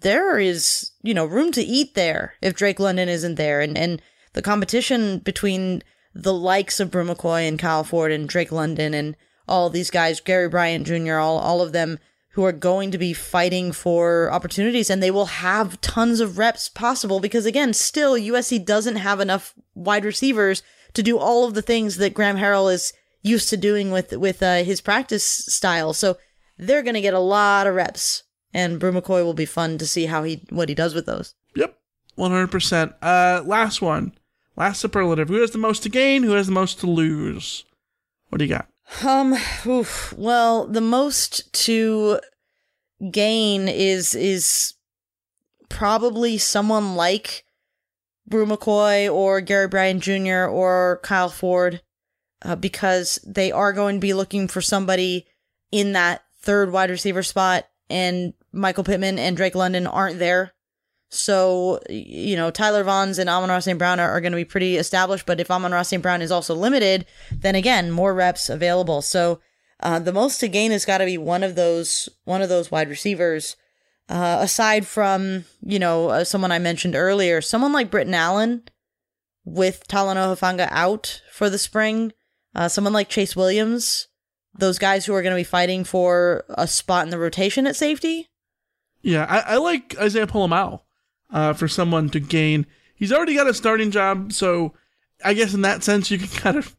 there is you know room to eat there if Drake London isn't there, and and the competition between the likes of Bru McCoy and Kyle Ford and Drake London and all these guys, Gary Bryant Jr., all all of them who are going to be fighting for opportunities and they will have tons of reps possible because again, still USC doesn't have enough wide receivers to do all of the things that Graham Harrell is used to doing with with uh, his practice style. So they're going to get a lot of reps, and Bru McCoy will be fun to see how he what he does with those. Yep, one hundred percent. Uh, last one, last superlative. Who has the most to gain? Who has the most to lose? What do you got? Um, oof, well, the most to gain is is probably someone like Bru McCoy or Gary Bryant Jr. or Kyle Ford uh, because they are going to be looking for somebody in that third wide receiver spot, and Michael Pittman and Drake London aren't there. So, you know, Tyler Vaughns and Amon-Ra St. Brown are, are going to be pretty established, but if Amon-Ra St. Brown is also limited, then again, more reps available. So, uh, the most to gain has got to be one of those one of those wide receivers. Uh, aside from you know uh, someone I mentioned earlier, someone like Britton Allen with Talanoa Hufanga out for the spring, uh, someone like Chase Williams, those guys who are going to be fighting for a spot in the rotation at safety. Yeah, I, I like Isaiah Pola-Mao uh, for someone to gain. He's already got a starting job, so I guess in that sense you can (laughs) kind of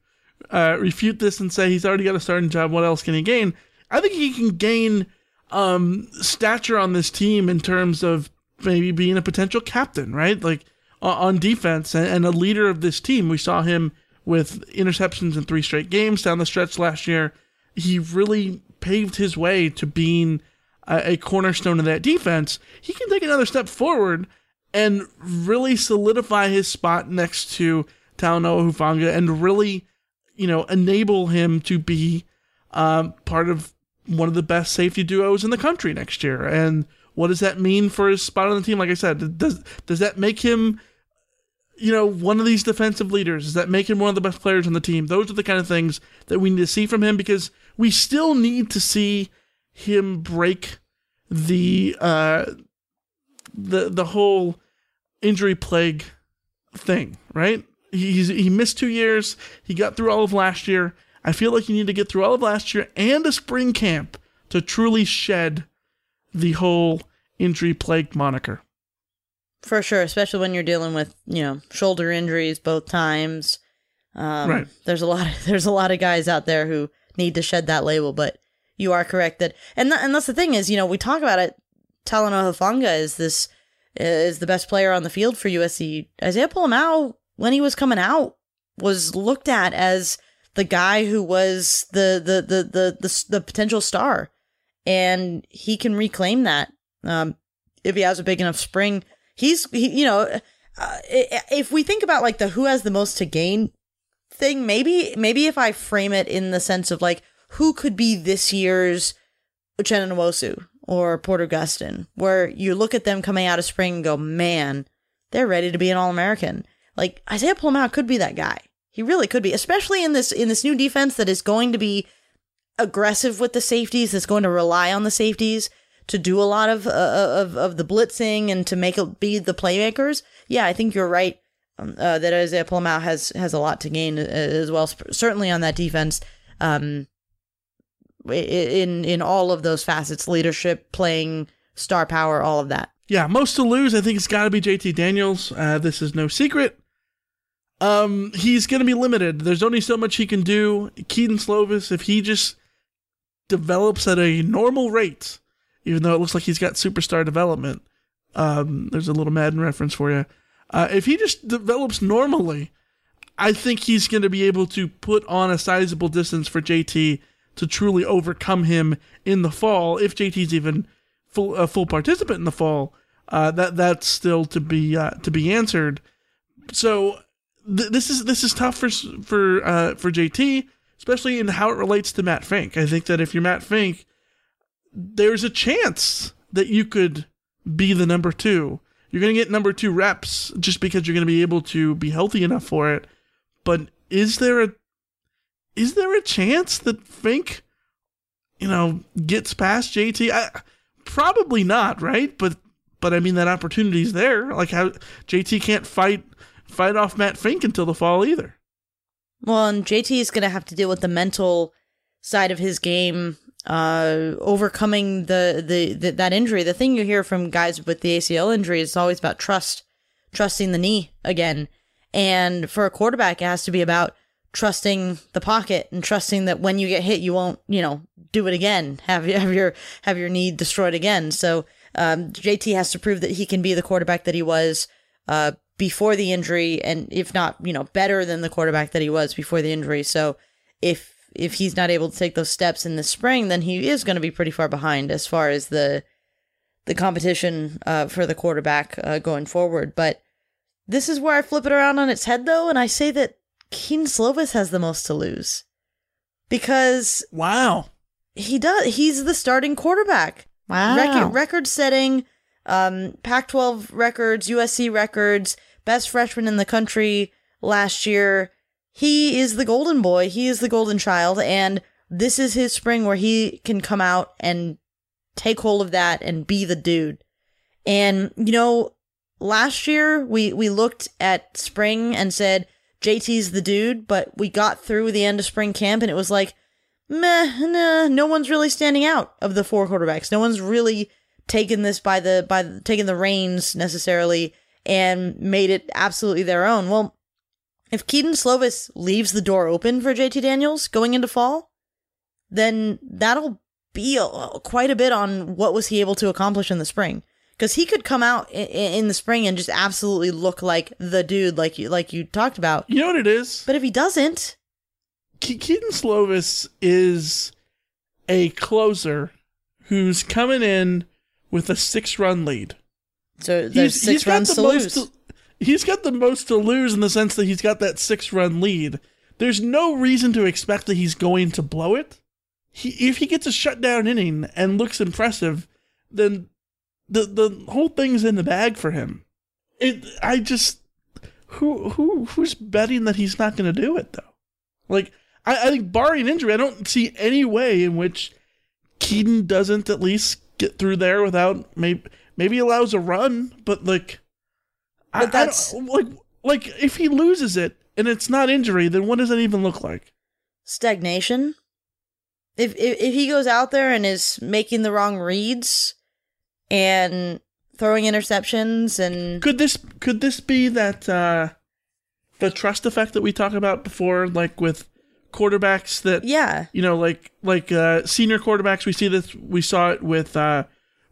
uh, refute this and say he's already got a starting job. What else can he gain? I think he can gain um, stature on this team in terms of maybe being a potential captain, right? Like on defense and a leader of this team. We saw him with interceptions in three straight games down the stretch last year. He really paved his way to being a, a cornerstone of that defense. He can take another step forward and really solidify his spot next to Talanoa Hufanga and really, you know, enable him to be um, part of one of the best safety duos in the country next year. And what does that mean for his spot on the team? Like I said, does does that make him, you know, one of these defensive leaders? Does that make him one of the best players on the team? Those are the kind of things that we need to see from him because we still need to see him break the uh the the whole injury plague thing, right? He's he missed two years. He got through all of last year. I feel like you need to get through all of last year and a spring camp to truly shed the whole injury plagued moniker. For sure, especially when you're dealing with you know shoulder injuries both times. Um, right. There's a lot. Of, (laughs) there's a lot of guys out there who need to shed that label, but you are correct that, and th- and that's the thing is, you know, we talk about it. Talanoa Hufanga is this is the best player on the field for USC. Isaiah Pola-Mao, when he was coming out, was looked at as the guy who was the the the the the, the potential star, and he can reclaim that um, if he has a big enough spring. He's he, you know, uh, if we think about like the who has the most to gain thing, maybe maybe if I frame it in the sense of like who could be this year's Uchenna Nwosu or Porter Gustin, where you look at them coming out of spring and go, man, they're ready to be an All American. Like Isaiah Pola-Mao could be that guy. He really could be, especially in this in this new defense that is going to be aggressive with the safeties. That's going to rely on the safeties to do a lot of uh, of of the blitzing and to make it be the playmakers. Yeah, I think you're right um, uh, that Isaiah Pola-Mao has has a lot to gain uh, as well. Certainly on that defense. Um, in in all of those facets leadership playing star power all of that yeah most to lose i think it's got to be jt daniels uh, this is no secret um he's gonna be limited there's only so much he can do kedon slovis if he just develops at a normal rate even though it looks like he's got superstar development um there's a little madden reference for you uh, if he just develops normally i think he's going to be able to put on a sizable distance for jt to truly overcome him in the fall. If JT's even full a full participant in the fall, uh, that that's still to be uh, to be answered. So th- this is this is tough for for uh, for JT, especially in how it relates to Matt Fink. I think that if you're Matt Fink, there's a chance that you could be the number two. You're going to get number two reps just because you're going to be able to be healthy enough for it. But is there a is there a chance that Fink, you know, gets past JT? I, probably not, right? But but I mean that opportunity's there. Like how JT can't fight fight off Matt Fink until the fall either. Well, and JT is going to have to deal with the mental side of his game, uh, overcoming the, the, the that injury. The thing you hear from guys with the ACL injury is always about trust, trusting the knee again. And for a quarterback, it has to be about trusting the pocket and trusting that when you get hit, you won't, you know, do it again, (laughs) have, have your, have your knee destroyed again. So, um, JT has to prove that he can be the quarterback that he was, uh, before the injury and if not, you know, better than the quarterback that he was before the injury. So if, if he's not able to take those steps in the spring, then he is going to be pretty far behind as far as the, the competition, uh, for the quarterback, uh, going forward. But, this is where I flip it around on its head, though, and I say that Kedon Slovis has the most to lose because wow, he does. He's the starting quarterback. Wow, record record setting, um, Pac-12 records, USC records, best freshman in the country last year. He is the golden boy. He is the golden child, and this is his spring where he can come out and take hold of that and be the dude. And you know, last year we we looked at spring and said JT's the dude, but we got through the end of spring camp and it was like, meh, nah, no one's really standing out of the four quarterbacks. No one's really taken this by the by the, taking the reins necessarily and made it absolutely their own. Well, If Kedon Slovis leaves the door open for JT Daniels going into fall, then that'll be a, quite a bit on what was he able to accomplish in the spring. Because he could come out in, in the spring and just absolutely look like the dude, like you like you talked about. You know what it is? But if he doesn't, Ke- Kedon Slovis is a closer who's coming in with a six-run lead. So there's six runs to lose. He's got the most to lose in the sense that he's got that six-run lead. There's no reason to expect that he's going to blow it. He, if he gets a shutdown inning and looks impressive, then the the whole thing's in the bag for him. It I just who who who's betting that he's not going to do it though? Like I, I think barring injury, I don't see any way in which Kedon doesn't at least get through there without maybe maybe allows a run, but like but that's like like if he loses it and it's not injury, then what does that even look like? Stagnation. If, if if he goes out there and is making the wrong reads and throwing interceptions and could this could this be that uh the trust effect that we talked about before like with quarterbacks that yeah you know like like uh senior quarterbacks we see this we saw it with uh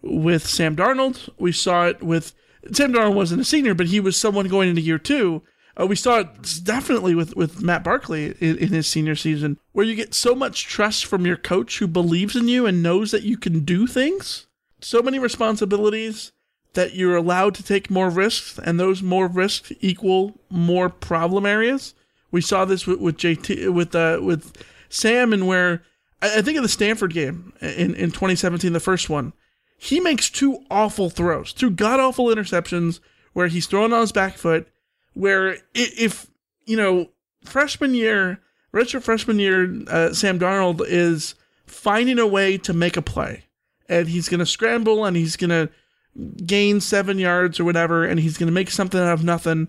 with Sam Darnold we saw it with Sam Darnold wasn't a senior but he was someone going into year 2 uh, we saw it definitely with with Matt Barkley in, in his senior season where you get so much trust from your coach who believes in you and knows that you can do things so many responsibilities that you're allowed to take more risks, and those more risks equal more problem areas. We saw this with, with JT with uh, with Sam, and where I, I think of the Stanford game in in 2017, the first one. He makes two awful throws, two god awful interceptions, where he's thrown on his back foot. Where if you know freshman year, redshirt freshman year, uh, Sam Darnold is finding a way to make a play and he's going to scramble and he's going to gain seven yards or whatever, and he's going to make something out of nothing.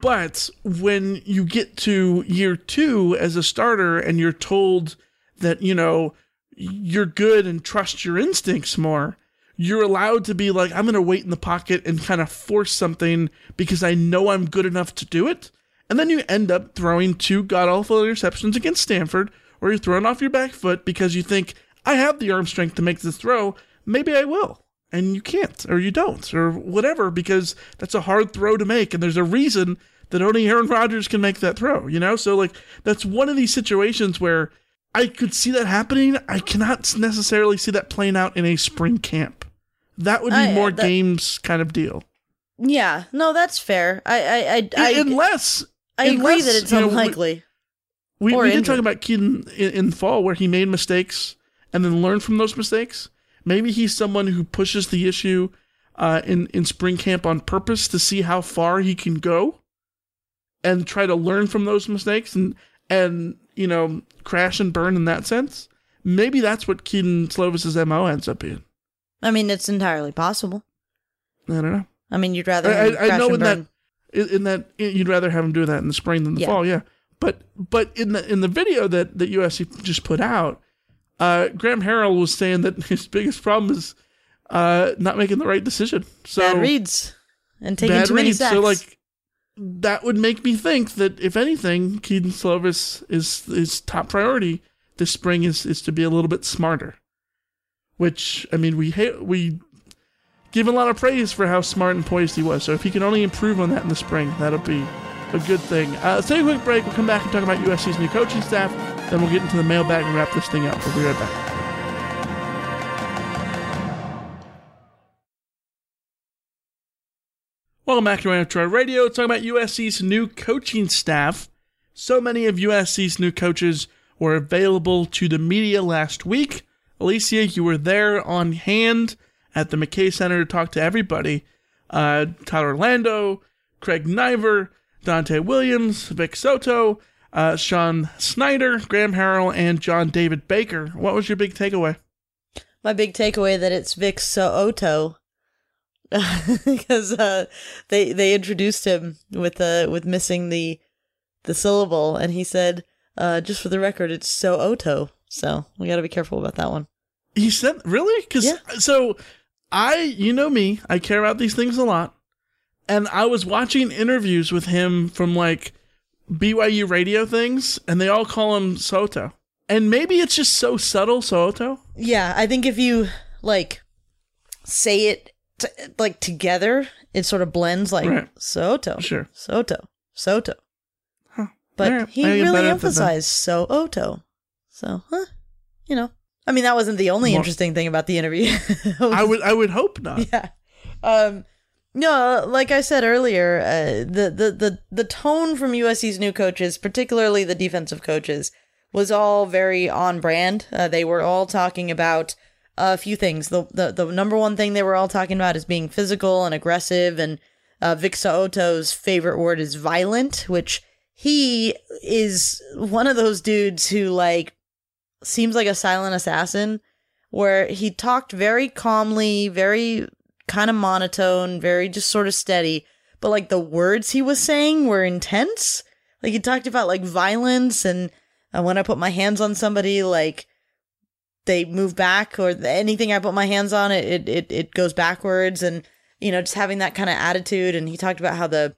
But when you get to year two as a starter and you're told that, you know, you're good and trust your instincts more, you're allowed to be like, I'm going to wait in the pocket and kind of force something because I know I'm good enough to do it. And then you end up throwing two god awful interceptions against Stanford, or you're thrown off your back foot because you think, I have the arm strength to make this throw. Maybe I will. And you can't, or you don't, or whatever, because that's a hard throw to make. And there's a reason that only Aaron Rodgers can make that throw, you know? So, like, that's one of these situations where I could see that happening. I cannot necessarily see that playing out in a spring camp. That would be I- more that- games kind of deal. yeah, no, that's fair. I I I, unless I agree unless, that it's you know, we- unlikely. We, we did talk about Kedon in, in fall where he made mistakes and then learned from those mistakes. Maybe he's someone who pushes the issue uh, in in spring camp on purpose to see how far he can go, and try to learn from those mistakes and and you know crash and burn in that sense. Maybe that's what Kedon Slovis's mo ends up being. I mean, it's entirely possible. I don't know. I mean, you'd rather I, I, I know in burn. that in, that you'd rather have him do that in the spring than the Yeah. fall, yeah. But but in the in the video that that USC just put out, uh, Graham Harrell was saying that (laughs) his biggest problem is uh, not making the right decision. So bad reads and taking too many reads. sacks. So like that would make me think that if anything, Kedon Slovis is his top priority this spring is is to be a little bit smarter. Which I mean, we we give a lot of praise for how smart and poised he was. So if he can only improve on that in the spring, that'll be a good thing. Uh, let's take a quick break. We'll come back and talk about USC's new coaching staff. Then we'll get into the mailbag and wrap this thing up. We'll be right back. Welcome back to Amateur Radio. Talking about USC's new coaching staff. So many of USC's new coaches were available to the media last week. Alicia, you were there on hand at the McKay Center to talk to everybody. Uh, Todd Orlando, Craig Naivar, Donte Williams, Vic Soto, uh, Sean Snyder, Graham Harrell, and John David Baker. What was your big takeaway? My big takeaway that it's Vic Soto (laughs) because uh, they they introduced him with uh, with missing the the syllable, and he said, uh, "Just for the record, it's so Oto." So we got to be careful about that one. He said, really? Because so I, you know me, I care about these things a lot. And I was watching interviews with him from like BYU radio things, and they all call him Soto. And maybe it's just so subtle, Soto. Yeah, I think if you like say it t- like together, it sort of blends like Right. Soto, Sure. Soto, Soto. But Alright, he I get better really at that then. emphasized so Oto. So, huh, you know, I mean, that wasn't the only More- interesting thing about the interview. (laughs) I would I would hope not. (laughs) yeah. Um, no, like I said earlier, uh, the, the the the tone from USC's new coaches, particularly the defensive coaches, was all very on brand. Uh, they were all talking about a few things. The, the the number one thing they were all talking about is being physical and aggressive. And uh, Vic So'oto's favorite word is violent, which he is one of those dudes who like seems like a silent assassin where he talked very calmly, very kind of monotone, very just sort of steady, but like the words he was saying were intense. Like he talked about like violence and uh, when I put my hands on somebody, like they move back or anything I put my hands on, it, it, it, goes backwards and, you know, just having that kind of attitude. And he talked about how the,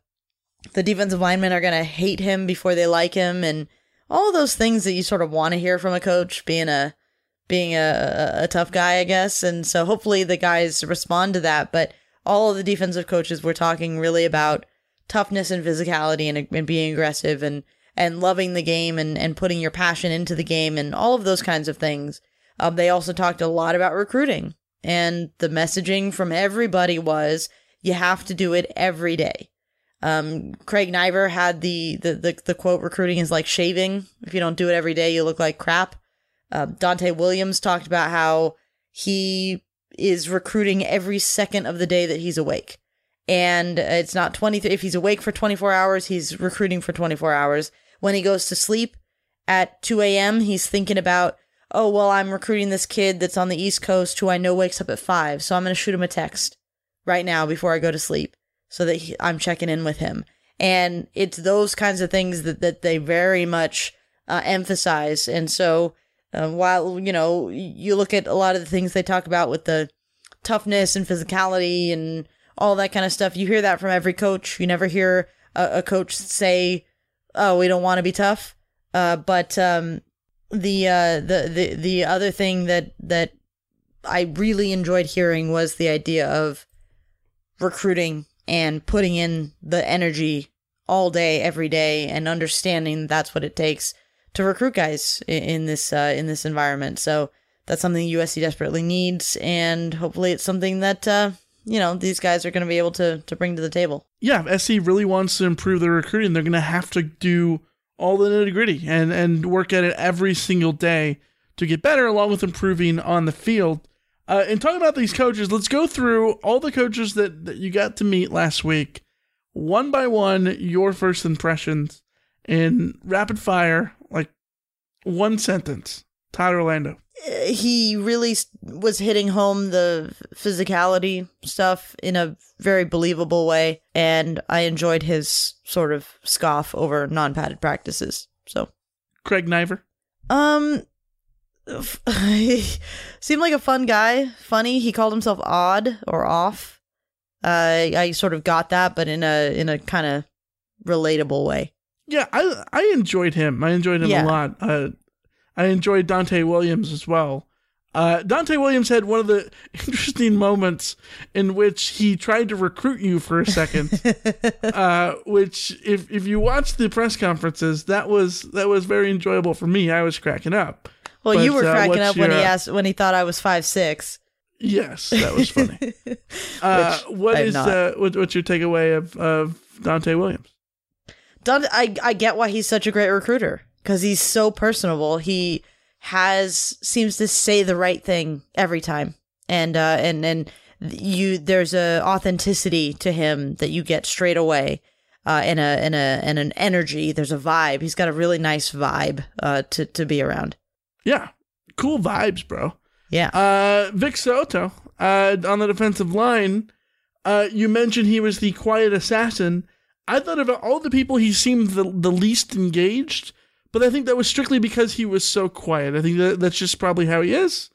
the defensive linemen are going to hate him before they like him and all those things that you sort of want to hear from a coach being a, being a, a, a tough guy, I guess. And so hopefully the guys respond to that. But all of the defensive coaches were talking really about toughness and physicality and, and being aggressive and, and loving the game and, and putting your passion into the game and all of those kinds of things. Um, they also talked a lot about recruiting and the messaging from everybody was you have to do it every day. Um, Craig Naivar had the, the, the, the quote recruiting is like shaving. If you don't do it every day, you look like crap. Uh, Donte Williams talked about how he is recruiting every second of the day that he's awake. And it's not 20, if he's awake for 24 hours, he's recruiting for 24 hours. When he goes to sleep at 2 a.m., he's thinking about, oh, well, I'm recruiting this kid that's on the East Coast who I know wakes up at 5. So I'm going to shoot him a text right now before I go to sleep so that he, I'm checking in with him. And it's those kinds of things that, that they very much uh, emphasize. And so, uh, while you know you look at a lot of the things they talk about with the toughness and physicality and all that kind of stuff, you hear that from every coach. You never hear a, a coach say, "Oh, we don't want to be tough." Uh, but um, the uh, the the the other thing that that I really enjoyed hearing was the idea of recruiting and putting in the energy all day, every day, and understanding that's what it takes to recruit guys in, in this uh, in this environment. So that's something USC desperately needs, and hopefully it's something that uh, you know these guys are going to be able to to bring to the table. Yeah, if SC really wants to improve their recruiting, they're going to have to do all the nitty gritty and and work at it every single day to get better, along with improving on the field. Uh, and talking about these coaches, let's go through all the coaches that, that you got to meet last week, one by one. Your first impressions in rapid fire, like one sentence. Todd Orlando. Uh, He really was hitting home the physicality stuff in a very believable way, and I enjoyed his sort of scoff over non-padded practices. So, Craig Naivar. um, (laughs) seemed like a fun guy. Funny. He called himself odd or off. Uh, I sort of got that, but in a in a kind of relatable way. Yeah, I I enjoyed him. I enjoyed him Yeah. a lot. Uh, I enjoyed Donte Williams as well. Uh, Donte Williams had one of the (laughs) interesting moments in which he tried to recruit you for a second. (laughs) uh, which, if if you watch the press conferences, that was that was very enjoyable for me. I was cracking up. Well, you were uh, cracking up when he your, uh, asked when he thought I was five six. Yes, that was funny. (laughs) uh, what is uh, what, what's your takeaway of of Donte Williams? Donte, I I get why he's such a great recruiter because he's so personable. He has seems to say the right thing every time, and uh, and and you there's a authenticity to him that you get straight away, uh, and a and a and an energy. There's a vibe. He's got a really nice vibe uh, to to be around. Yeah, cool vibes, bro. Yeah. Uh, Vic Soto uh, on the defensive line. Uh, you mentioned he was the quiet assassin. I thought about all the people he seemed the, the least engaged, but I think that was strictly because he was so quiet. I think that that's just probably how he is.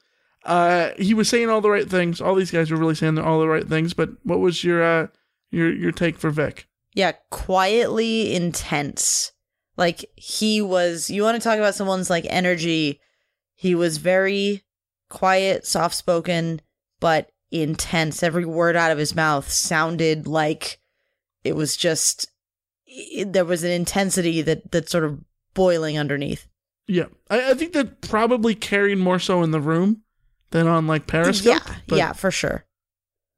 Uh, he was saying all the right things. All these guys were really saying all the right things. But what was your uh, your your take for Vic. Yeah, quietly intense. Like he was you want to talk about someone's like energy. He was very quiet, soft spoken, but intense. Every word out of his mouth sounded like it was just there was an intensity that that sort of boiling underneath. Yeah, I, I, think that probably carried more so in the room than on like Periscope. Yeah, yeah, for sure.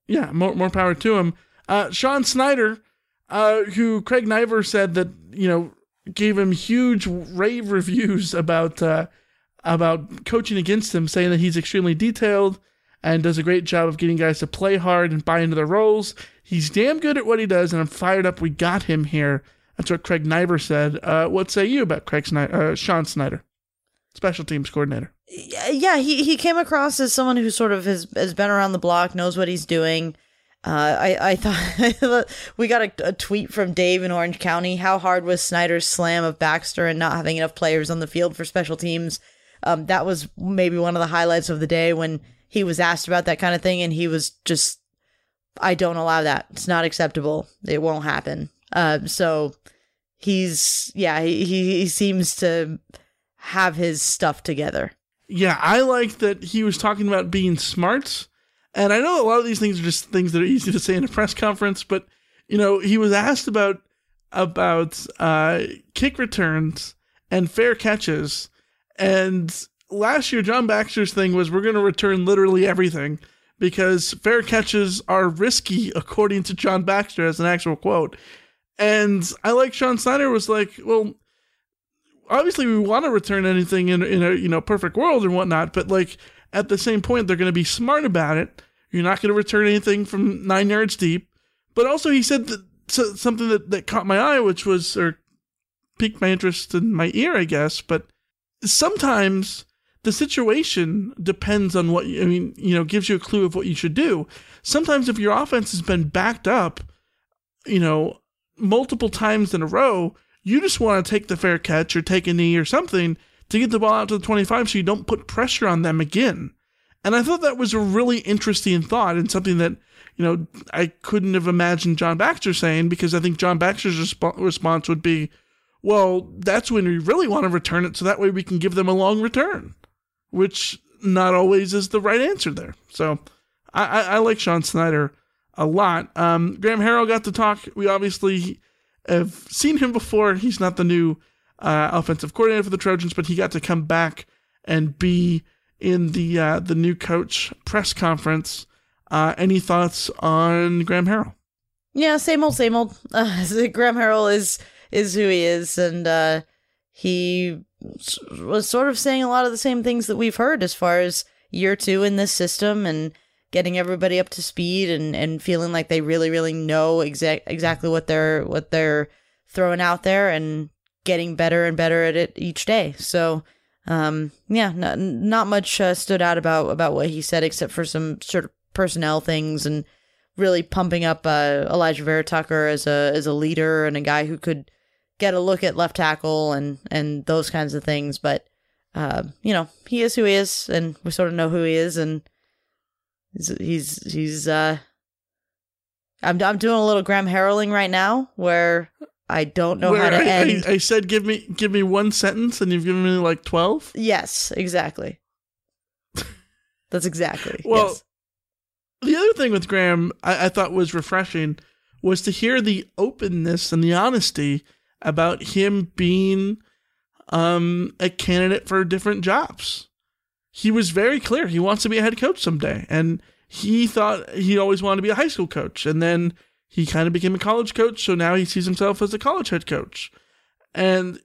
Yeah, more more power to him. Uh, Sean Snyder, uh, who Craig Naivar said that you know gave him huge rave reviews about uh, about coaching against him, saying that he's extremely detailed and does a great job of getting guys to play hard and buy into their roles. He's damn good at what he does, and I'm fired up. We got him here. That's what Craig Naivar said. Uh, what say you about Craig Snyder, uh, Sean Snyder, special teams coordinator? Yeah, he, he came across as someone who sort of has, has been around the block, knows what he's doing. Uh, I, (laughs) I thought we got a, a, tweet from Dave in Orange County. How hard was Snyder's slam of Baxter and not having enough players on the field for special teams? Um, that was maybe one of the highlights of the day when he was asked about that kind of thing, and he was just, "I don't allow that. It's not acceptable. It won't happen." Uh, so he's yeah, he he seems to have his stuff together. Yeah, I like that he was talking about being smart and I know a lot of these things are just things that are easy to say in a press conference, but you know, he was asked about about uh, kick returns and fair catches, and last year John Baxter's thing was we're going to return literally everything because fair catches are risky, according to John Baxter as an actual quote. And I like Sean Snyder was like, well, obviously we want to return anything in in a you know perfect world and whatnot, but like at the same point, they're going to be smart about it. You're not going to return anything from nine yards deep. But also, he said that something that, that caught my eye, which was, or piqued my interest in my ear, I guess. But sometimes the situation depends on what I mean, you know, gives you a clue of what you should do. Sometimes if your offense has been backed up, you know, multiple times in a row, you just want to take the fair catch or take a knee or something to get the ball out to the 25 so you don't put pressure on them again. And I thought that was a really interesting thought and something that, you know, I couldn't have imagined John Baxter saying because I think John Baxter's resp- response would be, well, that's when we really want to return it so that way we can give them a long return, which not always is the right answer there. So I, I, I like Sean Snyder a lot. Um, Graham Harrell got to talk. We obviously have seen him before. He's not the new uh, offensive coordinator for the Trojans, but he got to come back and be in the uh, the new coach press conference. Uh, any thoughts on Graham Harrell? Yeah, same old, same old. Uh, (laughs) Graham Harrell is is who he is, and uh, he was sort of saying a lot of the same things that we've heard as far as year two in this system and getting everybody up to speed and, and feeling like they really really know exact exactly what they're what they're throwing out there and getting better and better at it each day. So, um, yeah, not, not much uh, stood out about about what he said except for some sort of personnel things and really pumping up uh, Alijah Vera-Tucker as a as a leader and a guy who could get a look at left tackle and and those kinds of things. But uh, you know, he is who he is, and we sort of know who he is, and he's he's he's uh. I'm I'm doing a little Graham Harrelling right now, where I don't know Where how to I, end. I, I, said give me give me one sentence, and you've given me like twelve. Yes, exactly. That's exactly. (laughs) well, yes. the other thing with Graham, I, I thought was refreshing, was to hear the openness and the honesty about him being um, a candidate for different jobs. He was very clear. He wants to be a head coach someday, and he thought he always wanted to be a high school coach, and then he kind of became a college coach, so now he sees himself as a college head coach. And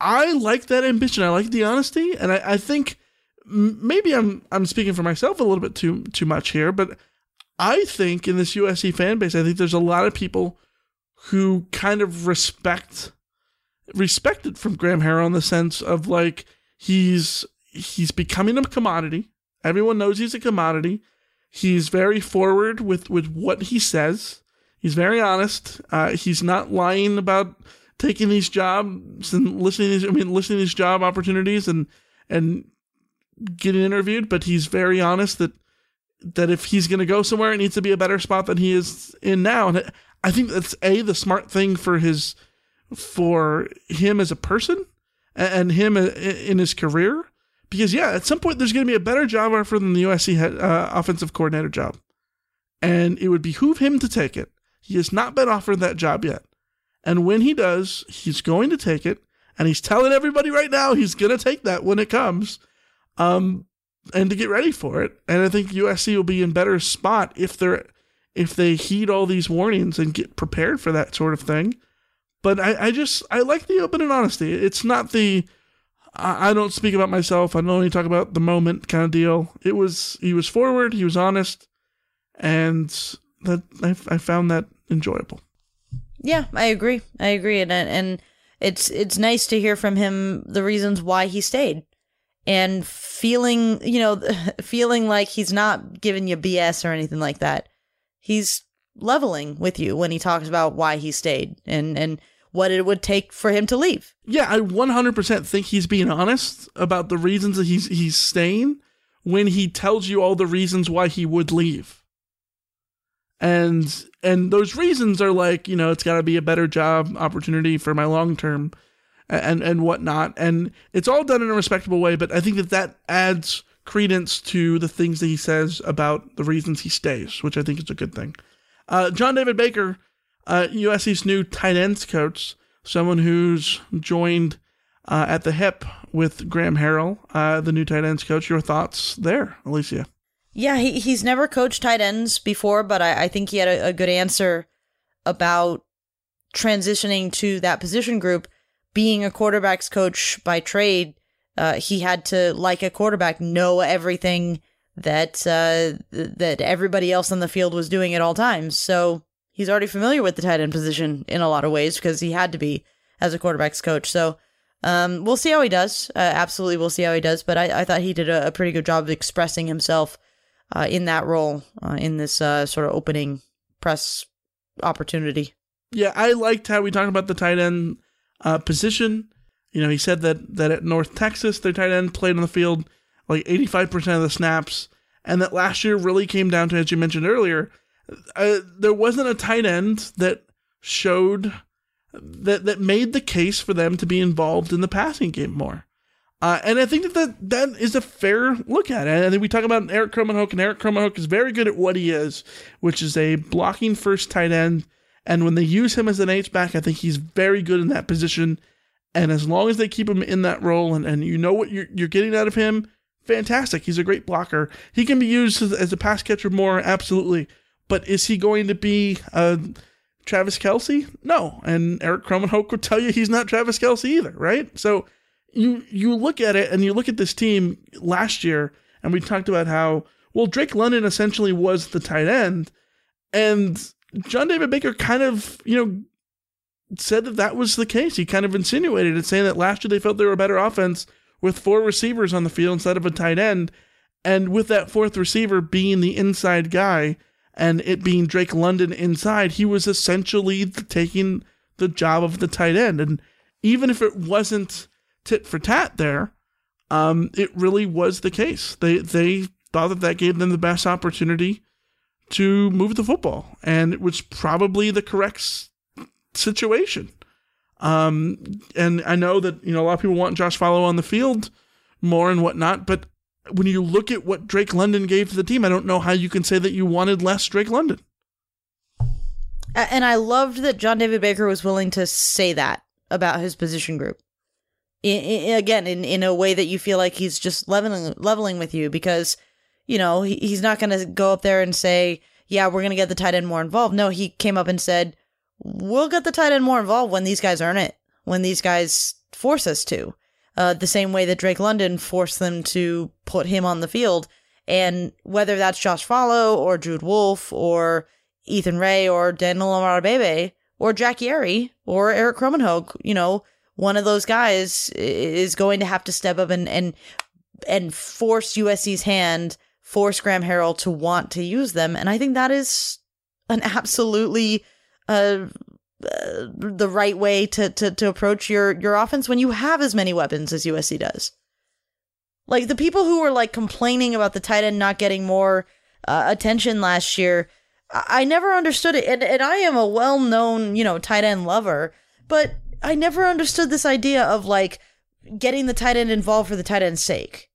I like that ambition. I like the honesty, and I, I think maybe I'm I'm speaking for myself a little bit too too much here, but I think in this USC fan base, I think there's a lot of people who kind of respect respected from Graham Harrell in the sense of like he's he's becoming a commodity. Everyone knows he's a commodity. He's very forward with with what he says. He's very honest. Uh, he's not lying about taking these jobs and listening. I mean, listening to these job opportunities and and getting interviewed. But he's very honest that that if he's going to go somewhere, it needs to be a better spot than he is in now. And I think that's a the smart thing for his for him as a person and him in his career. Because yeah, at some point there's going to be a better job offer than the USC head, uh, offensive coordinator job, and it would behoove him to take it. He has not been offered that job yet, and when he does, he's going to take it, and he's telling everybody right now he's going to take that when it comes. Um, and to get ready for it. And I think USC will be in better spot if they're if they heed all these warnings and get prepared for that sort of thing. But I, I just I like the open and honesty. It's not the I, I don't speak about myself. I only talk about the moment kind of deal. It was he was forward, he was honest, and that I, I found that enjoyable. Yeah, I agree. I agree, and and it's it's nice to hear from him the reasons why he stayed and feeling, you know, (laughs) feeling like he's not giving you BS or anything like that. He's leveling with you when he talks about why he stayed and and what it would take for him to leave. Yeah, I 100% think he's being honest about the reasons that he's he's staying when he tells you all the reasons why he would leave. And and those reasons are like, you know, it's got to be a better job opportunity for my long term and and whatnot. And it's all done in a respectable way. But I think that that adds credence to the things that he says about the reasons he stays, which I think is a good thing. Uh, John David Baker, uh, USC's new tight ends coach, someone who's joined uh, at the hip with Graham Harrell, uh, the new tight ends coach. Your thoughts there, Alicia? Yeah, he, he's never coached tight ends before, but I, I think he had a, a good answer about transitioning to that position group being a quarterbacks coach by trade, uh, he had to, like a quarterback, know everything that uh, that everybody else on the field was doing at all times. So he's already familiar with the tight end position in a lot of ways because he had to be as a quarterbacks coach. So um, we'll see how he does. Uh, absolutely, we'll see how he does. But I, I thought he did a, a, pretty good job of expressing himself uh, in that role uh, in this uh, sort of opening press opportunity. Yeah, I liked how we talked about the tight end uh, position. You know, he said that that at North Texas, their tight end played on the field like 85% of the snaps, and that last year really came down to, as you mentioned earlier, uh, there wasn't a tight end that showed that that made the case for them to be involved in the passing game more. Uh, and I think that, that that is a fair look at it. I think we talk about Erik Krommenhoek, and Erik Krommenhoek is very good at what he is, which is a blocking first tight end and when they use him as an H back, I think he's very good in that position. And as long as they keep him in that role and, and you know what you're, you're getting out of him, fantastic. He's a great blocker. He can be used as, as a pass catcher more, absolutely. But is he going to be uh, Travis Kelce? No. And Erik Krommenhoek would tell you he's not Travis Kelce either, right? So you you look at it and you look at this team last year, and we talked about how well Drake London essentially was the tight end, and John David Baker kind of, you know, said that that was the case. He kind of insinuated it, saying that last year they felt they were a better offense with four receivers on the field instead of a tight end. And with that fourth receiver being the inside guy and it being Drake London inside, he was essentially taking the job of the tight end. And even if it wasn't tit for tat there, um, it really was the case. They they thought that that gave them the best opportunity to move the football, and it was probably the correct situation. Um, and I know that you know a lot of people want Josh Falo on the field more and whatnot, but when you look at what Drake London gave to the team, I don't know how you can say that you wanted less Drake London. And I loved that John David Baker was willing to say that about his position group. In, in, again, in, in a way that you feel like he's just leveling leveling with you because you know, he, he's not going to go up there and say, yeah, we're going to get the tight end more involved. No, he came up and said, we'll get the tight end more involved when these guys earn it, when these guys force us to. Uh, the same way that Drake London forced them to put him on the field. And whether that's Josh Falo or Jude Wolfe or Ethan Rae or Daniel Imatorbhebhe or Jack Yary or Erik Krommenhoek, you know, one of those guys is going to have to step up and, and, and force USC's hand force Graham Harrell to want to use them. And I think that is an absolutely uh, uh, the right way to, to to approach your your offense when you have as many weapons as USC does. Like the people who were like complaining about the tight end not getting more uh, attention last year. I-, I never understood it, and and I am a well known you know tight end lover, but I never understood this idea of like getting the tight end involved for the tight end's sake,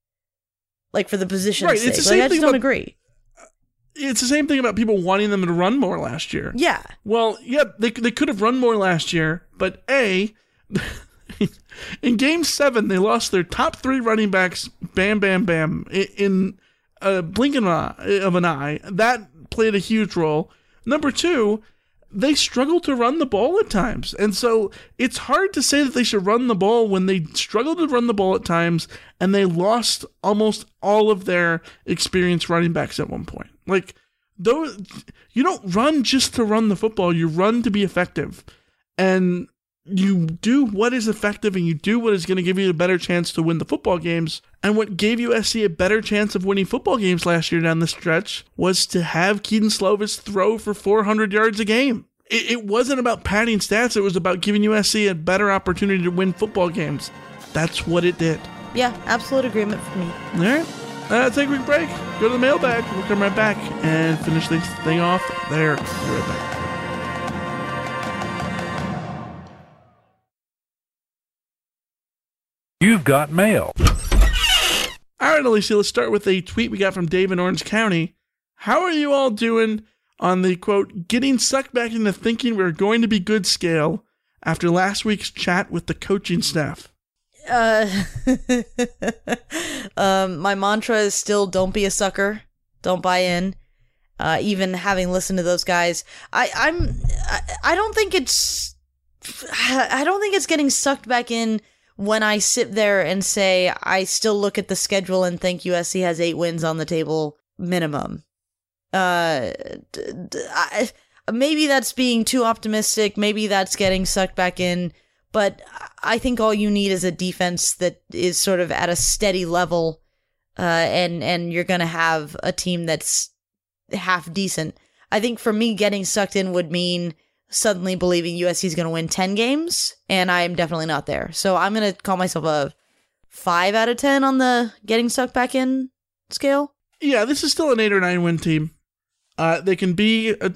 like for the position's Right, sake. it's the like, same I just thing don't about- agree. It's the same thing about people wanting them to run more last year. Yeah. Well, yeah, they, they could have run more last year, but A, (laughs) in game seven, they lost their top three running backs, bam, bam, bam, in a blink of an eye- of an eye. That played a huge role. Number two, they struggle to run the ball at times. And so it's hard to say that they should run the ball when they struggled to run the ball at times and they lost almost all of their experienced running backs at one point. Like, those, you don't run just to run the football, you run to be effective. And you do what is effective and you do what is going to give you a better chance to win the football games. And what gave USC a better chance of winning football games last year down the stretch was to have Kedon Slovis throw for 400 yards a game. It, it wasn't about padding stats, it was about giving USC a better opportunity to win football games. That's what it did. Yeah, absolute agreement for me. All right. Uh, take a quick break. Go to the mailbag. We'll come right back and finish this thing off there. Be right back. You've got mail. All right, Alicia, let's start with a tweet we got from Dave in Orange County. How are you all doing on the quote, getting sucked back into thinking we're going to be good scale after last week's chat with the coaching staff? Uh, (laughs) um, my mantra is still don't be a sucker, don't buy in. Uh, even having listened to those guys, I, I'm, I, I don't think it's, (sighs) I don't think it's getting sucked back in when I sit there and say I still look at the schedule and think USC has eight wins on the table minimum. Uh, maybe that's being too optimistic. Maybe that's getting sucked back in. But I think all you need is a defense that is sort of at a steady level, uh, and and you're gonna have a team that's half decent. I think for me, getting sucked in would mean suddenly believing USC is gonna win ten games, and I am definitely not there. So I'm gonna call myself a five out of ten on the getting sucked back in scale. Yeah, this is still an eight or nine win team. Uh, they can be a,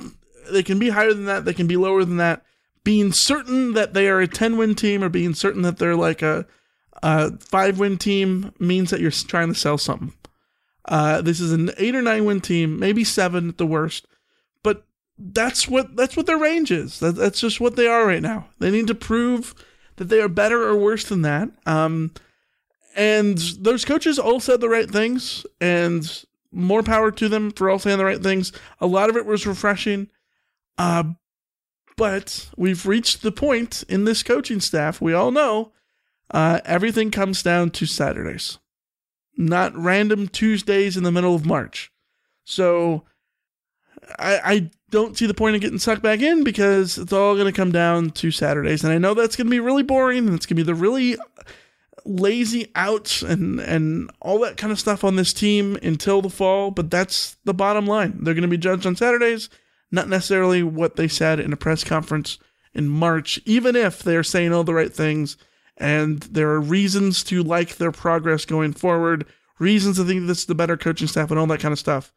they can be higher than that. They can be lower than that. Being certain that they are a ten win team or being certain that they're like a, a five win team means that you're trying to sell something. Uh, this is an eight or nine win team, maybe seven at the worst, but that's what that's what their range is. That, that's just what they are right now. They need to prove that they are better or worse than that. Um, and those coaches all said the right things, and more power to them for all saying the right things. A lot of it was refreshing. Uh, but we've reached the point in this coaching staff, we all know uh, everything comes down to Saturdays, not random Tuesdays in the middle of March. So I, I don't see the point of getting sucked back in because it's all going to come down to Saturdays. And I know that's going to be really boring and it's going to be the really lazy outs and and all that kind of stuff on this team until the fall but that's the bottom line they're going to be judged on saturdays not necessarily what they said in a press conference in march even if they're saying all the right things and there are reasons to like their progress going forward reasons to think this is the better coaching staff and all that kind of stuff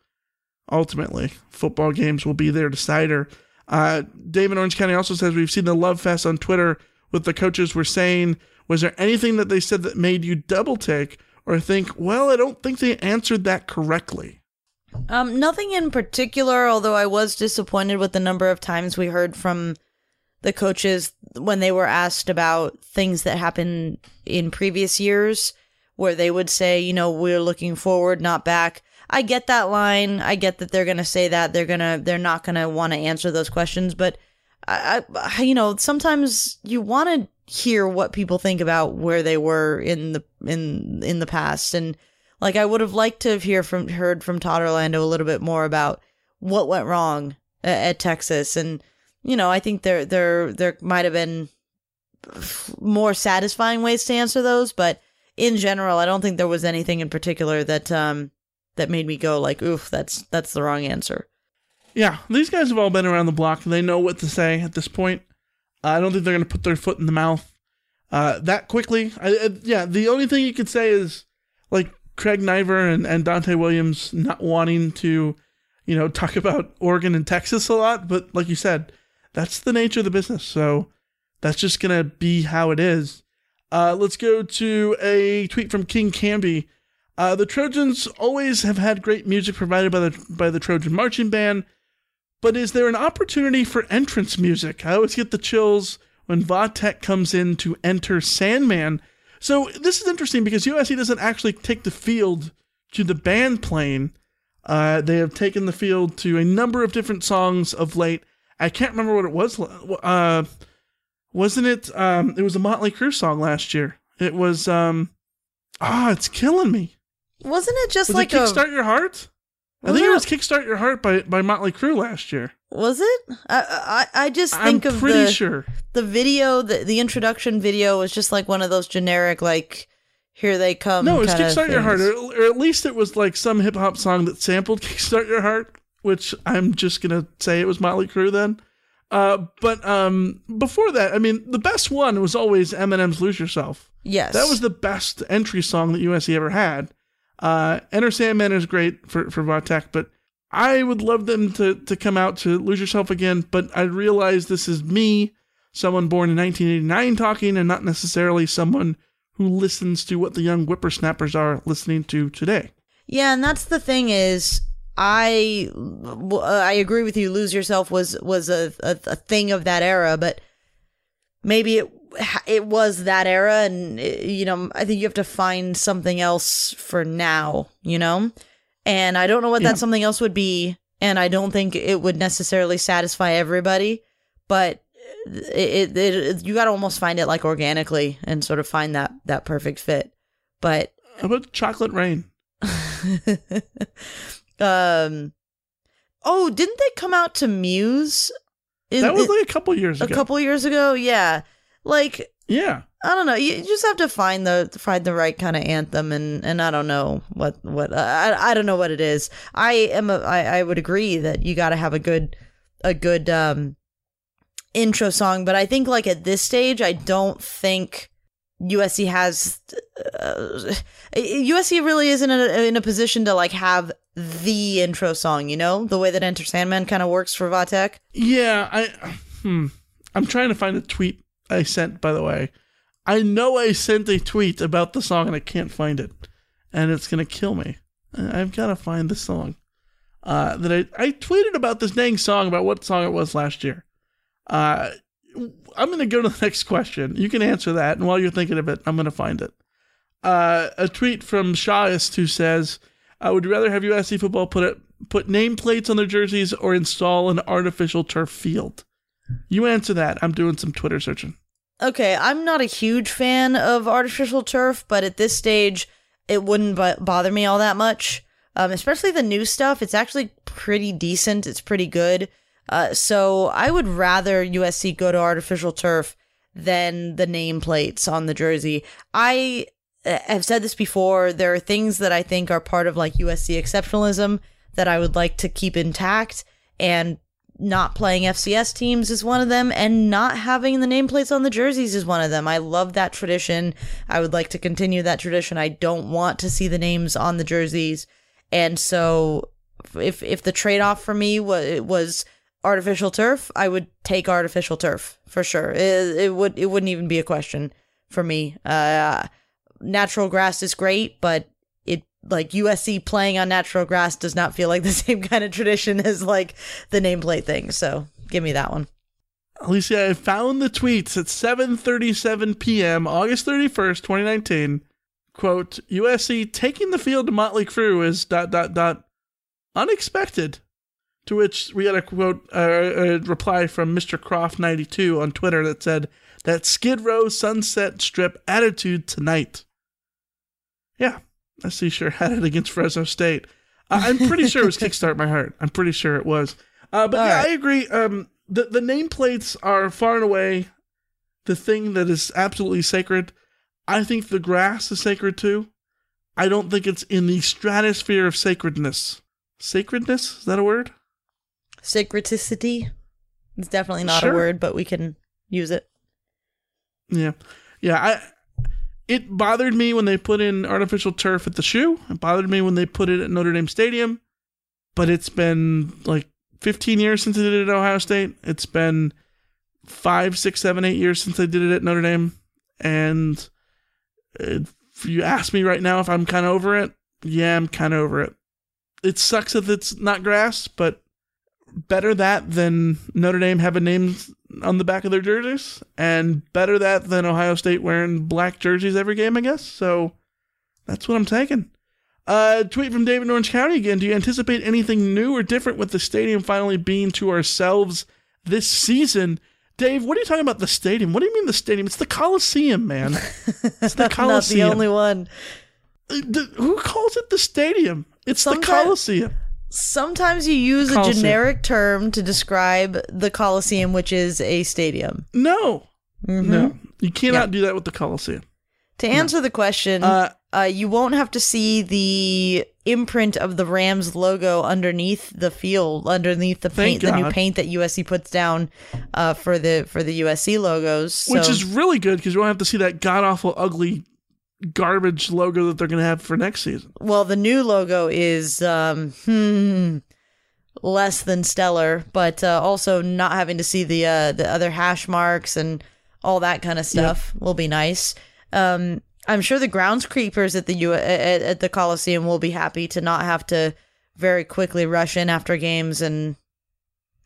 ultimately football games will be their decider uh, David Orange County also says we've seen the love fest on Twitter with the coaches were saying was there anything that they said that made you double take or think, well, I don't think they answered that correctly? Um, nothing in particular, although I was disappointed with the number of times we heard from the coaches when they were asked about things that happened in previous years, where they would say, you know, we're looking forward, not back. I get that line. I get that they're going to say that. They're going to, they're not going to want to answer those questions. But, I, I, you know, sometimes you want to hear what people think about where they were in the in in the past and like I would have liked to have hear from heard from Todd Orlando a little bit more about what went wrong at, at Texas. And you know I think there there there might have been more satisfying ways to answer those. But in general I don't think there was anything in particular that um that made me go like oof that's that's the wrong answer. Yeah these guys have all been around the block. They know what to say at this point. I don't think they're going to put their foot in the mouth uh, that quickly. I, I, yeah, the only thing you could say is like Craig Naivar and, and Donte Williams not wanting to you know, talk about Oregon and Texas a lot, but like you said, that's the nature of the business. So that's just to be how it is. Uh, let's go to a tweet from King Canby. Uh, the Trojans always have had great music provided by the by the Trojan Marching Band, but is there an opportunity for entrance music? I always get the chills when Vatek comes in to enter Sandman. So this is interesting because USC doesn't actually take the field to the band playing. Uh, they have taken the field to a number of different songs of late. I can't remember what it was. Uh, wasn't it? Um, it was a Motley Crue song last year. It was. Um, ah, it's killing me. Wasn't it just was like it Kickstart Your Heart? I think it was Kickstart Your Heart by by Motley Crue last year. Was it? I I, I just think I'm of pretty the, sure. the video. The the introduction video was just like one of those generic like. Here they come. No, it was Kickstart Your Heart, or, or at least it was like some hip hop song that sampled (laughs) Kickstart Your Heart, which I'm just gonna say it was Motley Crue then. Uh, but um, before that, I mean, the best one was always Eminem's "Lose Yourself." Yes, that was the best entry song that USC ever had. Uh, Enter Sandman is great for for Vatek, but I would love them to to come out to "Lose Yourself" again. But I realize this is me, someone born in 1989, talking, and not necessarily someone who listens to what the young whippersnappers are listening to today. Yeah, and that's the thing is, I uh, I agree with you. Lose yourself was was a, a a thing of that era, but maybe it it was that era, and uh, you know, I think you have to find something else for now. You know, and I don't know what Yeah. that something else would be, and I don't think it would necessarily satisfy everybody, but. It, it, it you got to almost find it like organically and sort of find that that perfect fit but How about Chocolate Rain? (laughs) um oh didn't they come out to muse Is- that was like a couple years a ago. couple years ago yeah like Yeah. i don't know you just have to find the find the right kind of anthem and and i don't know what what i i don't know what it is i am a i, I would agree that you got to have a good a good um intro song but i think like at this stage i don't think USC has uh, USC really isn't in a, in a position to like have the intro song, you know, the way that Enter Sandman kind of works for Vatek. Yeah, I hmm. I'm trying to find a tweet I sent by the way. I know I sent a tweet about the song and I can't find it. And it's gonna kill me. I've gotta find the song. Uh that I, I tweeted about this dang song about what song it was last year. Uh I'm gonna go to the (laughs) next question. You can answer that, and while you're thinking of it, I'm gonna find it. Uh, a tweet from Shahist who says, "I would rather have USC football put it, put nameplates on their jerseys or install an artificial turf field." You answer that. I'm doing some Twitter searching. Okay, I'm not a huge fan of artificial turf, but at this stage, it wouldn't bo- bother me all that much. Um, especially the new stuff. It's actually pretty decent. It's pretty good. Uh, so I would rather USC go to artificial turf than the nameplates on the jersey. I uh, have said this before. There are things that I think are part of like USC exceptionalism that I would like to keep intact, and not playing FCS teams is one of them, and not having the nameplates on the jerseys is one of them. I love that tradition. I would like to continue that tradition. I don't want to see the names on the jerseys, and so if if the trade off for me was was artificial turf, I would take artificial turf for sure. It, it would it wouldn't even be a question for me. Uh, natural grass is great, but like USC playing on natural grass does not feel like the (laughs) same kind of tradition as like the nameplate thing. So give me that one. Alicia, I found the tweets at 7:37 p.m. August 31st, 2019. Quote: USC taking the field to Motley Crue is dot dot dot unexpected. To which we got a quote, uh, a reply from Mr. Croft92 on Twitter that said, "That Skid Row Sunset Strip attitude tonight." Yeah, I see. Sure had it against Fresno State. Uh, I'm pretty sure it was (laughs) Kickstart My Heart. I'm pretty sure it was. Uh, but All yeah, right. I agree. Um, the the nameplates are far and away the thing that is absolutely sacred. I think the grass is sacred too. I don't think it's in the stratosphere of sacredness. Sacredness is that a word? Sacredicity. It's definitely not Sure. a word, but we can use it. Yeah, yeah. I it bothered me when they put in artificial turf at the shoe. It bothered me when they put it at Notre Dame Stadium. but it's been like 15 years since they did it at Ohio State. It's been five, six, seven, eight years since they did it at Notre Dame. And if you ask me right now if I'm kind of over it, yeah, I'm kind of over it. It sucks that it's not grass, but better that than Notre Dame having names on the back of their jerseys, and better that than Ohio State wearing black jerseys every game, I guess. So that's what I'm taking. Uh, tweet from David in Orange County again. Do you anticipate anything new or different with the stadium finally being to ourselves this season? Dave, what are you talking about the stadium? What do you mean the stadium? It's the Coliseum, man. It's the (laughs) Coliseum. Not the only one. Who calls it the stadium? It's the Coliseum. Sometimes you use a generic term to describe the Coliseum, which is a stadium. No. Mm-hmm. No. You cannot do that with the Coliseum. To answer the question, Uh, uh, you won't have to see the imprint of the Rams logo underneath the field, underneath the paint, the new paint that USC puts down uh, for the for the USC logos. So, Which is really good because you won't have to see that god awful, ugly, garbage logo that they're going to have for next season. well, the new logo is um, hmm, less than stellar, but uh, also not having to see the uh, the other hash marks and all that kind of stuff will be nice. Um, I'm sure the grounds creepers at the U- at, at the Coliseum will be happy to not have to very quickly rush in after games and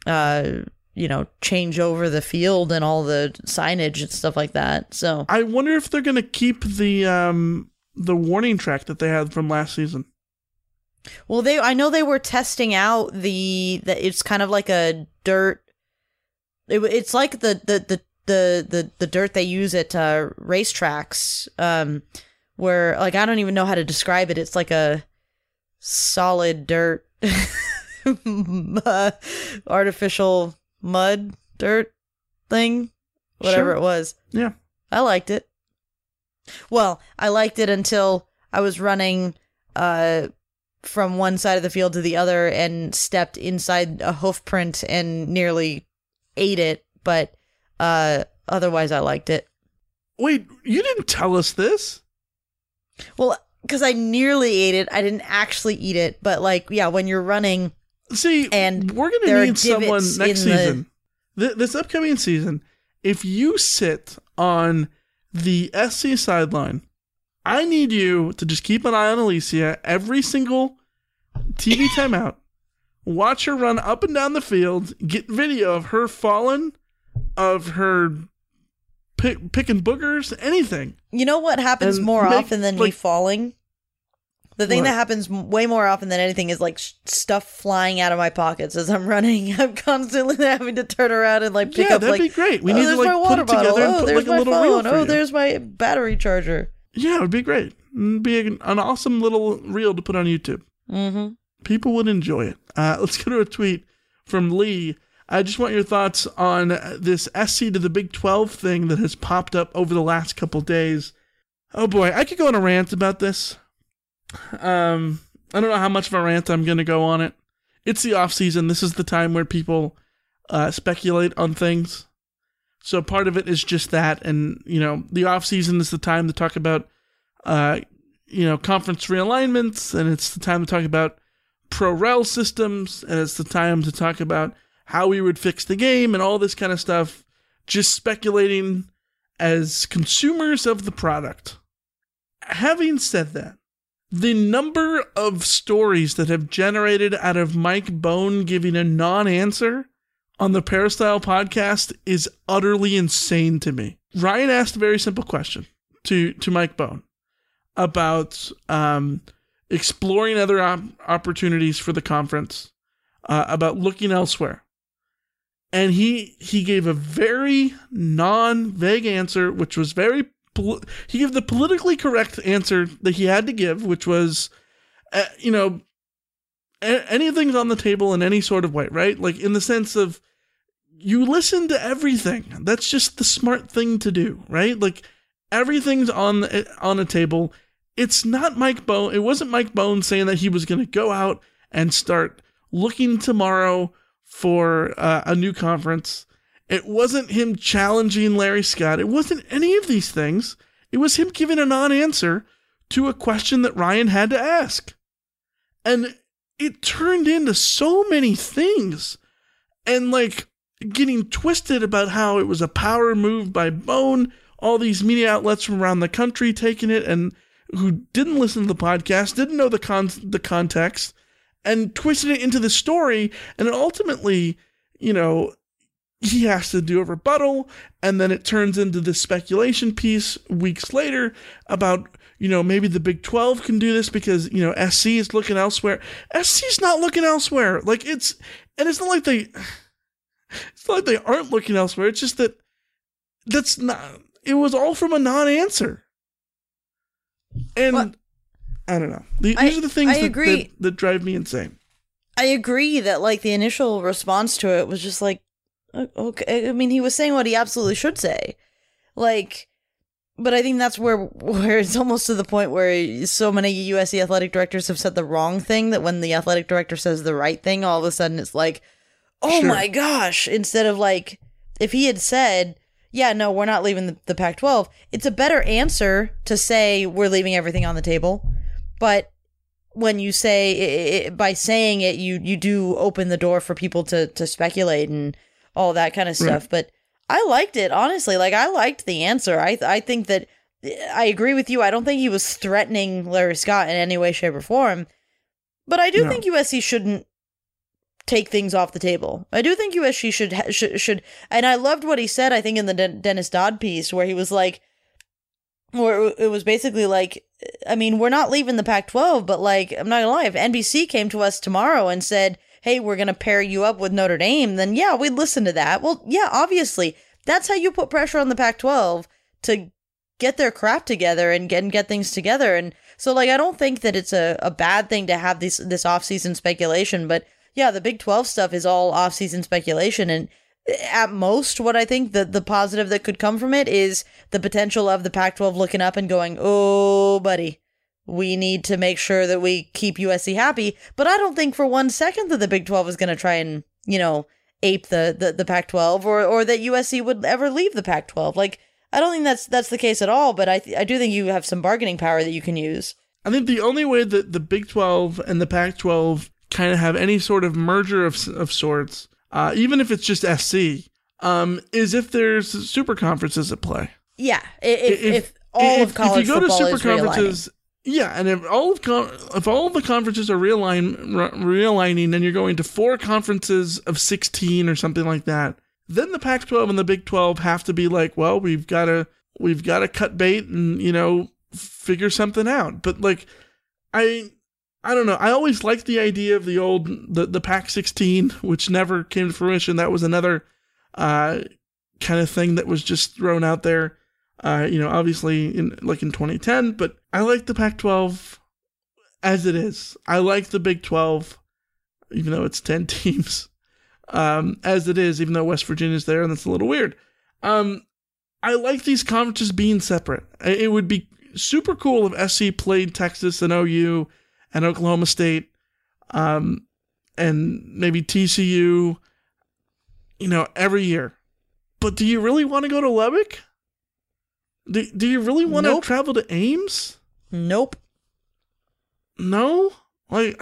uh you know change over the field and all the signage and stuff like that. So I wonder if they're going to keep the um the warning track that they had from last season. Well, they I know they were testing out the that it's kind of like a dirt. It, it's like the the the the the, the dirt they use at uh, racetracks, um, where like I don't even know how to describe it. It's like a solid dirt, (laughs) uh, artificial mud dirt thing, whatever Sure. it was. Yeah. I liked it. Well, I liked it until I was running uh from one side of the field to the other and stepped inside a hoof print and nearly ate it, but uh otherwise I liked it. Wait, you didn't tell us this. Well, cuz I nearly ate it, I didn't actually eat it, but like yeah, when you're running See, and we're going to need someone next in the- season. Th- this upcoming season, if you sit on the SC sideline, I need you to just keep an eye on Alicia every single TV (laughs) timeout. Watch her run up and down the field, get video of her falling, of her pick, picking boogers, anything. You know what happens And more make, often than me falling? The thing What? that happens way more often than anything is like sh- stuff flying out of my pockets as I'm (laughs) running. I'm constantly (laughs) having to turn around and like pick Yeah, up that'd like be great. We oh, need to, like, put water it together bottle. and oh, put, there's like, a my little reel phone. Oh, you. there's my battery charger. Yeah, it would be great. It'd be an, an awesome little reel to put on YouTube. Mm-hmm. People would enjoy it. Uh, (laughs) let's go to a tweet from Lee. I just want your thoughts on this SC to the Big 12 thing that has popped up over the last couple days. Oh boy, I could go on a rant about this. Um, I don't know how much of a rant I'm going to go on it. It's the off season. This is the time where people uh, speculate on things. So part of it is just that, and you know, the off season is the time to talk about, uh, you know, conference realignments, and it's the time to talk about pro rel systems, and it's the time to talk about how we would fix the game and all this kind of stuff. Just speculating as consumers of the product. Having said that, the number of stories that have generated out of Mike Bohn giving a non answer on the Peristyle podcast is utterly insane to me. Ryan asked a very simple question to, to Mike Bohn about um, exploring other op- opportunities for the conference, uh, about looking elsewhere. And he he gave a very non-vague answer, which was very he gave the politically correct answer that he had to give, which was, uh, you know, a- anything's on the table in any sort of way, right? Like in the sense of you listen to everything. That's just the smart thing to do, right? Like everything's on the, on a table. It's not Mike Bohn. It wasn't Mike Bohn saying that he was going to go out and start looking tomorrow for uh, a new conference. It wasn't him challenging Larry Scott. It wasn't any of these things. It was him giving a non answer to a question that Ryan had to ask. And it turned into so many things. And like getting twisted about how it was a power move by Bohn, all these media outlets from around the country taking it and who didn't listen to the podcast, didn't know the con- the context, and twisted it into the story, and ultimately, you know, he has to do a rebuttal, and then it turns into this speculation piece weeks later about you know maybe the Big Twelve can do this because you know SC is looking elsewhere. SC's not looking elsewhere. Like it's and it's not like they it's not like they aren't looking elsewhere. It's just that that's not. It was all from a non-answer, and Well, I don't know. These I- are the things that. That, that drive me insane. I agree that like the initial response to it was just like okay I mean he was saying what he absolutely should say. Like but I think that's where (laughs) where it's almost to the point where so many USC athletic directors have said the wrong thing that when the athletic director says the right thing all of a sudden it's like oh Sure. my gosh instead of like if he had said yeah no we're not leaving the, the Pac-12 it's a better answer to say we're leaving everything on the table but when you say i i by saying it you you do open the door for people to to speculate and all that kind of stuff Right. but i liked it honestly like i liked the answer i i think that i agree with you i don't think he was threatening larry scott in any way shape or form but i do No. think usc shouldn't take things off the table i do think usc should ha- should, should and i loved what he said i think in the Den- dennis dodd piece where he was like where it was basically like I mean, we're not leaving the Pac 12, but like, I'm not gonna lie, if NBC came to us tomorrow and said, hey, we're gonna pair you up with Notre Dame, then yeah, we'd listen to that. Well, yeah, obviously, that's how you put pressure on the Pac 12 to get their crap together and get, and get things together. And so, like, I don't think that it's a, a bad thing to have this, this offseason speculation, but yeah, the Big 12 stuff is all offseason speculation. And at most, what I think the, the positive that could come from it is the potential of the Pac 12 looking up and going, oh, buddy, we need to make sure that we keep USC happy. But I don't think for one second that the Big 12 is going to try and, you know, ape the, the, the Pac 12 or, or that USC would ever leave the Pac 12. Like, I don't think that's that's the case at all, but I, th- I do think you have some bargaining power that you can use. I think the only way that the Big 12 and the Pac 12 kind of have any sort of merger of, of sorts, uh, even if it's just SC, um, is if there's super conferences at play. Yeah, i- if, if, all of college if you go to super is realigning. Yeah, and if all of if all the conferences are realign, re- realigning, and you're going to four conferences of 16 or something like that, then the Pac-12 and the Big 12 have to be like, well, we've got to we've got to cut bait and you know figure something out. But like, I I don't know. I always liked the idea of the old the the Pac 16, which never came to fruition. That was another uh, kind of thing that was just thrown out there. Uh, you know, obviously in like in 2010, but I like the Pac-12 as it is. I like the Big 12, even though it's 10 (laughs) teams, um, as it is. Even though West Virginia's there, and that's a little weird. Um, I like these conferences being separate. It would be super cool if SC played Texas and OU and Oklahoma State, um, and maybe TCU, you know, every year. But do you really want to go to Lubbock? Do, do you really want Nope. to travel to Ames? Nope. No? Like,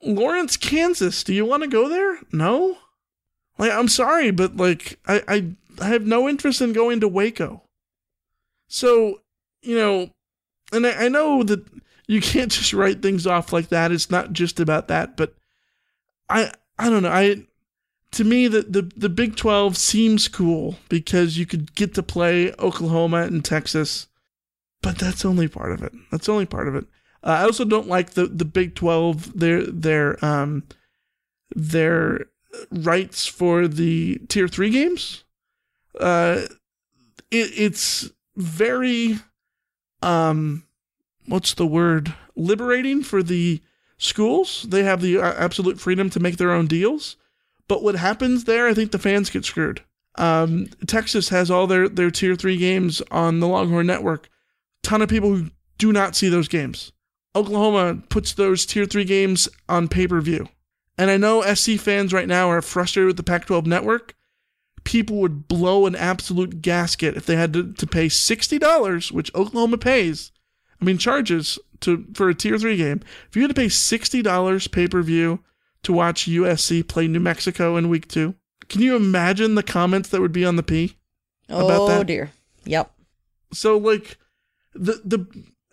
Lawrence, Kansas, do you want to go there? No? Like, I'm sorry, but like, I, I, I have no interest in going to Waco. So, you know, and I, I know that you can't (laughs) just write things off like that. It's not just about that, but I, I don't know. I, to me, the, the, the Big 12 seems cool because you could get to play Oklahoma and Texas, but that's only part of it. That's only part of it. Uh, I also don't like the, the Big 12, their, their, um, their rights for the tier three games. Uh, it, it's very, um, what's the word? Liberating for the schools. They have the uh, absolute freedom to make their own deals. But what happens there, I think the fans get screwed. Um, Texas has all their, their tier three games on the Longhorn Network. Ton of people who do not see those games. Oklahoma puts those tier three games on pay per view. And I know SC fans right now are frustrated with the Pac 12 network. People would blow an absolute gasket if they had to, to pay $60, which Oklahoma pays, I mean, charges to for a tier three game, if you had to pay sixty dollars pay per view to watch USC play New Mexico in week two, can you imagine the comments that would be on the P? About oh that? dear. Yep. So like the the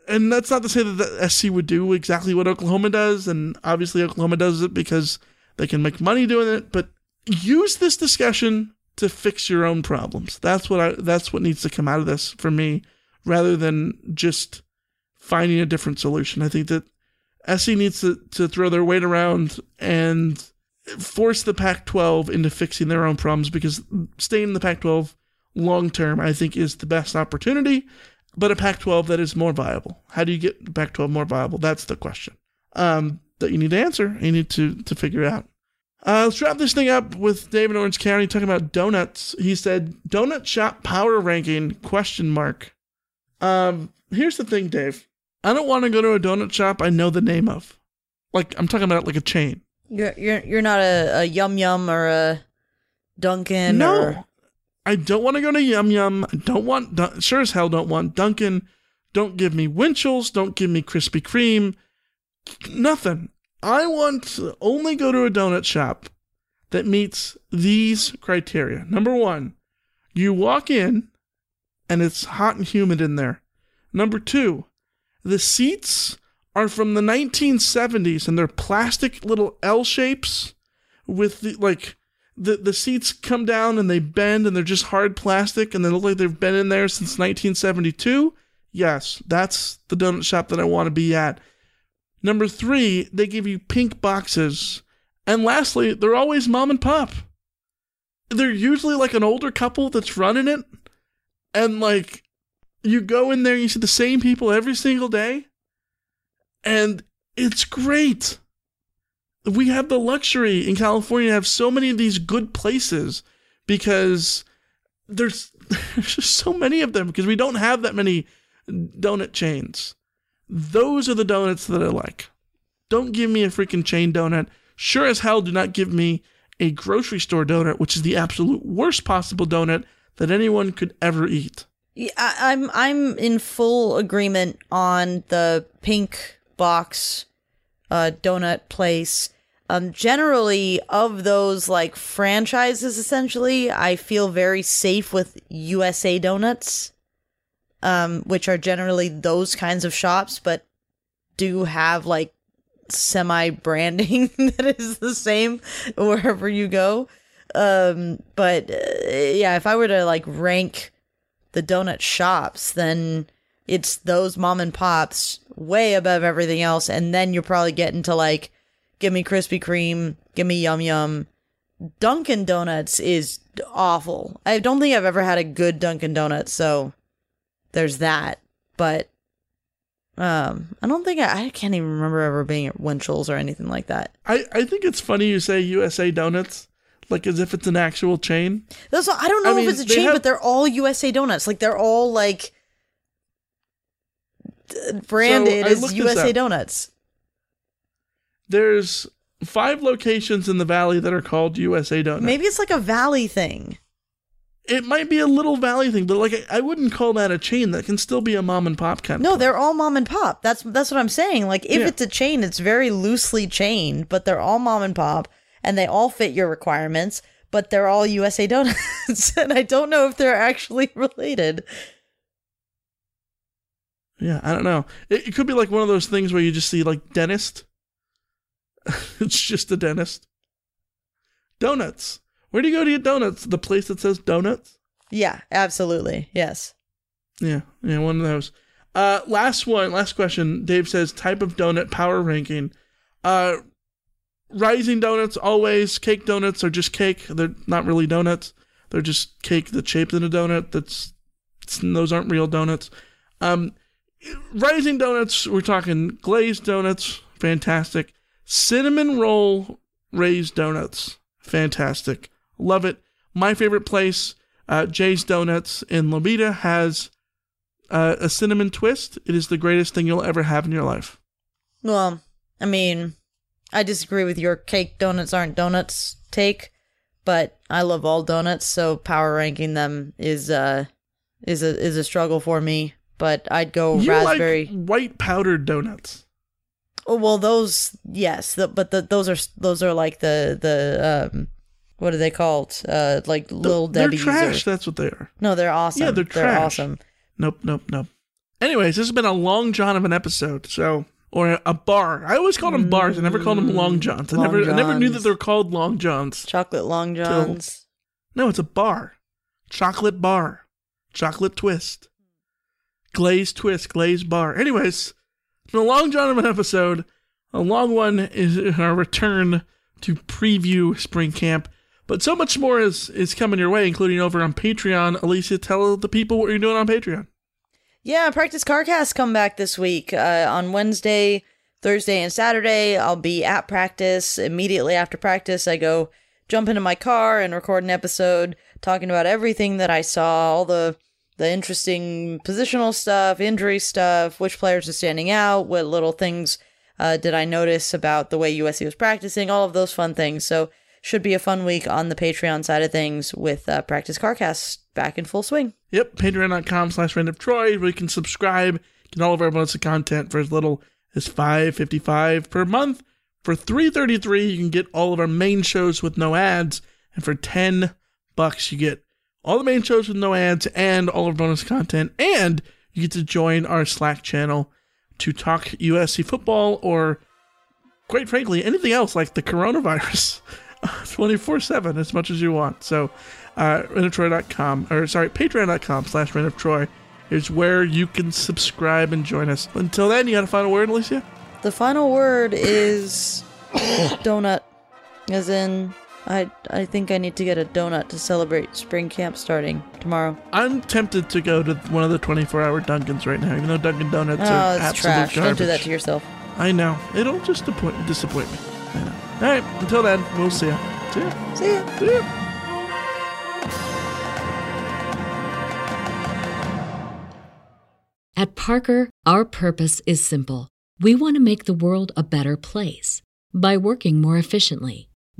and that's not to say that the SC would do exactly what Oklahoma does, and obviously Oklahoma does it because they can make money doing it, but use this discussion to fix your own problems. That's what I that's what needs to come out of this for me rather than just finding a different solution. I think that SC needs to, to throw their weight around and force the Pac 12 into fixing their own problems because staying in the Pac 12 long term, I think, is the best opportunity, but a Pac 12 that is more viable. How do you get the Pac 12 more viable? That's the question um, that you need to answer. You need to, to figure out. Uh, let's wrap this thing up with David Orange County talking about donuts. He said, "Donut shop power ranking?" Question mark. Um, here's the thing, Dave. I don't want to go to a donut shop I know the name of. Like I'm talking about like a chain. You're you're you're not a, a Yum Yum or a Dunkin'. No, or... I don't want to go to Yum Yum. I don't want sure as hell don't want Dunkin'. Don't give me Winchell's. Don't give me Krispy Kreme. Nothing. I want to only go to a donut shop that meets these criteria. Number one, you walk in and it's hot and humid in there. Number two, the seats are from the 1970s and they're plastic little L shapes with the like the the seats come down and they bend and they're just hard plastic and they look like they've been in there since 1972. Yes, that's the donut shop that I want to be at. Number 3, they give you pink boxes. And lastly, they're always mom and pop. They're usually like an older couple that's running it and like you go in there, you see the same people every single day, and it's great. We have the luxury in California to have so many of these good places because there's, (laughs) there's just so many of them because we don't have that many donut chains. Those are the donuts that I like. Don't give me a freaking chain donut. Sure as hell do not give me a grocery store donut, which is the absolute worst possible donut that anyone could ever eat. Yeah, I'm I'm in full agreement on the pink box uh, donut place. Um, generally, of those like franchises, essentially, I feel very safe with USA Donuts, um, which are generally those kinds of shops, but do have like semi branding (laughs) that is the same wherever you go. Um, but uh, yeah, if I were to like rank the donut shops, then it's those mom and pops way above everything else. And then you're probably getting to like, give me Krispy Kreme, give me Yum Yum. Dunkin' Donuts is awful. I don't think I've ever had a good Dunkin' Donut, so there's that. But um, I don't think I, I can't even remember ever being at Winchell's or anything like that. I, I think it's funny you say USA Donuts like as if it's an actual chain. That's I don't know I if mean, it's a chain, have, but they're all USA donuts. Like they're all like branded so as USA donuts. There's five locations in the valley that are called USA Donuts. Maybe it's like a valley thing. It might be a little valley thing, but like I wouldn't call that a chain. That can still be a mom and pop kind. No, they're all mom and pop. That's that's what I'm saying. Like if yeah. it's a chain, it's very loosely chained, but they're all mom and pop and they all fit your requirements, but they're all USA donuts. (laughs) and I don't know if they're actually (laughs) related. Yeah, I don't know. It, it could be like one of those things where you just see like dentist. (laughs) it's just a dentist. Donuts. Where do you go to get donuts? The place that says donuts? Yeah, absolutely. Yes. Yeah, yeah, one of those. Uh, last one, last question. Dave says type of donut power ranking. Uh, rising donuts always cake donuts are just cake they're not really donuts they're just cake that's shaped in a donut that's those aren't real donuts um rising donuts we're talking glazed donuts fantastic. Cinnamon roll raised donuts fantastic. Love it. My favorite place uh, jay's donuts in lomita has uh, a cinnamon twist. It is the greatest thing you'll ever have in your life. Well i mean I disagree with your cake donuts aren't donuts take, but I love all donuts, so power ranking them is uh is a is a struggle for me. But I'd go You raspberry. like white powdered donuts. Oh, well, those yes, the, but the, those are those are like the the um, what are they called? Uh, like little They're Debbie's. trash. Or, That's what they are. no, they're awesome. Yeah, they're trash. awesome. Nope, nope, nope. Anyways, this has been a long john of an episode. So, or a, bar. I always called them bars. I never called them long johns. I Long never, I never knew that they're called long johns. Chocolate long johns. No, it's a bar. Chocolate bar. Chocolate twist. Glazed twist, glazed bar. Anyways, it's been a long john of an episode. A long one is our return to preview spring camp. But so much more is, is coming your way, including over on Patreon. Alicia, tell the people what you're doing on Patreon. Yeah, practice carcast come back this week uh, on Wednesday, Thursday, and Saturday. I'll be at practice immediately after practice. I go jump into my car and record an episode talking about everything that I saw, all the the interesting positional stuff, injury stuff, which players are standing out, what little things uh, did I notice about the way USC was practicing, all of those fun things. So should be a fun week on the Patreon side of things with uh, practice carcast back in full swing. Yep, patreon.com slash Reign of Troy, where you can subscribe, get all of our bonus content for as little as five fifty five per month. For three thirty three, you can get all of our main shows with no ads, and for ten bucks, you get all the main shows with no ads and all of bonus content, and you get to join our Slack channel to talk USC football or, quite frankly, anything else like the coronavirus. (laughs) 24 7 as much as you want. So, uh, reignoftroy.com, or sorry, patreon.com slash reignoftroy is where you can subscribe and join us. Until then, you got a final word, Alicia? The final word is (coughs) donut. As in, I I think I need to get a donut to celebrate spring camp starting tomorrow. I'm tempted to go to one of the 24 hour Dunkins right now, even though Dunkin' Donuts Oh, are it's absolute trash. garbage. Don't do that to yourself. I know. It'll just disappoint, disappoint me. I know. All right, until then, we'll see ya. See ya. See ya. See ya. At Parker, our purpose is simple. We want to make the world a better place by working more efficiently,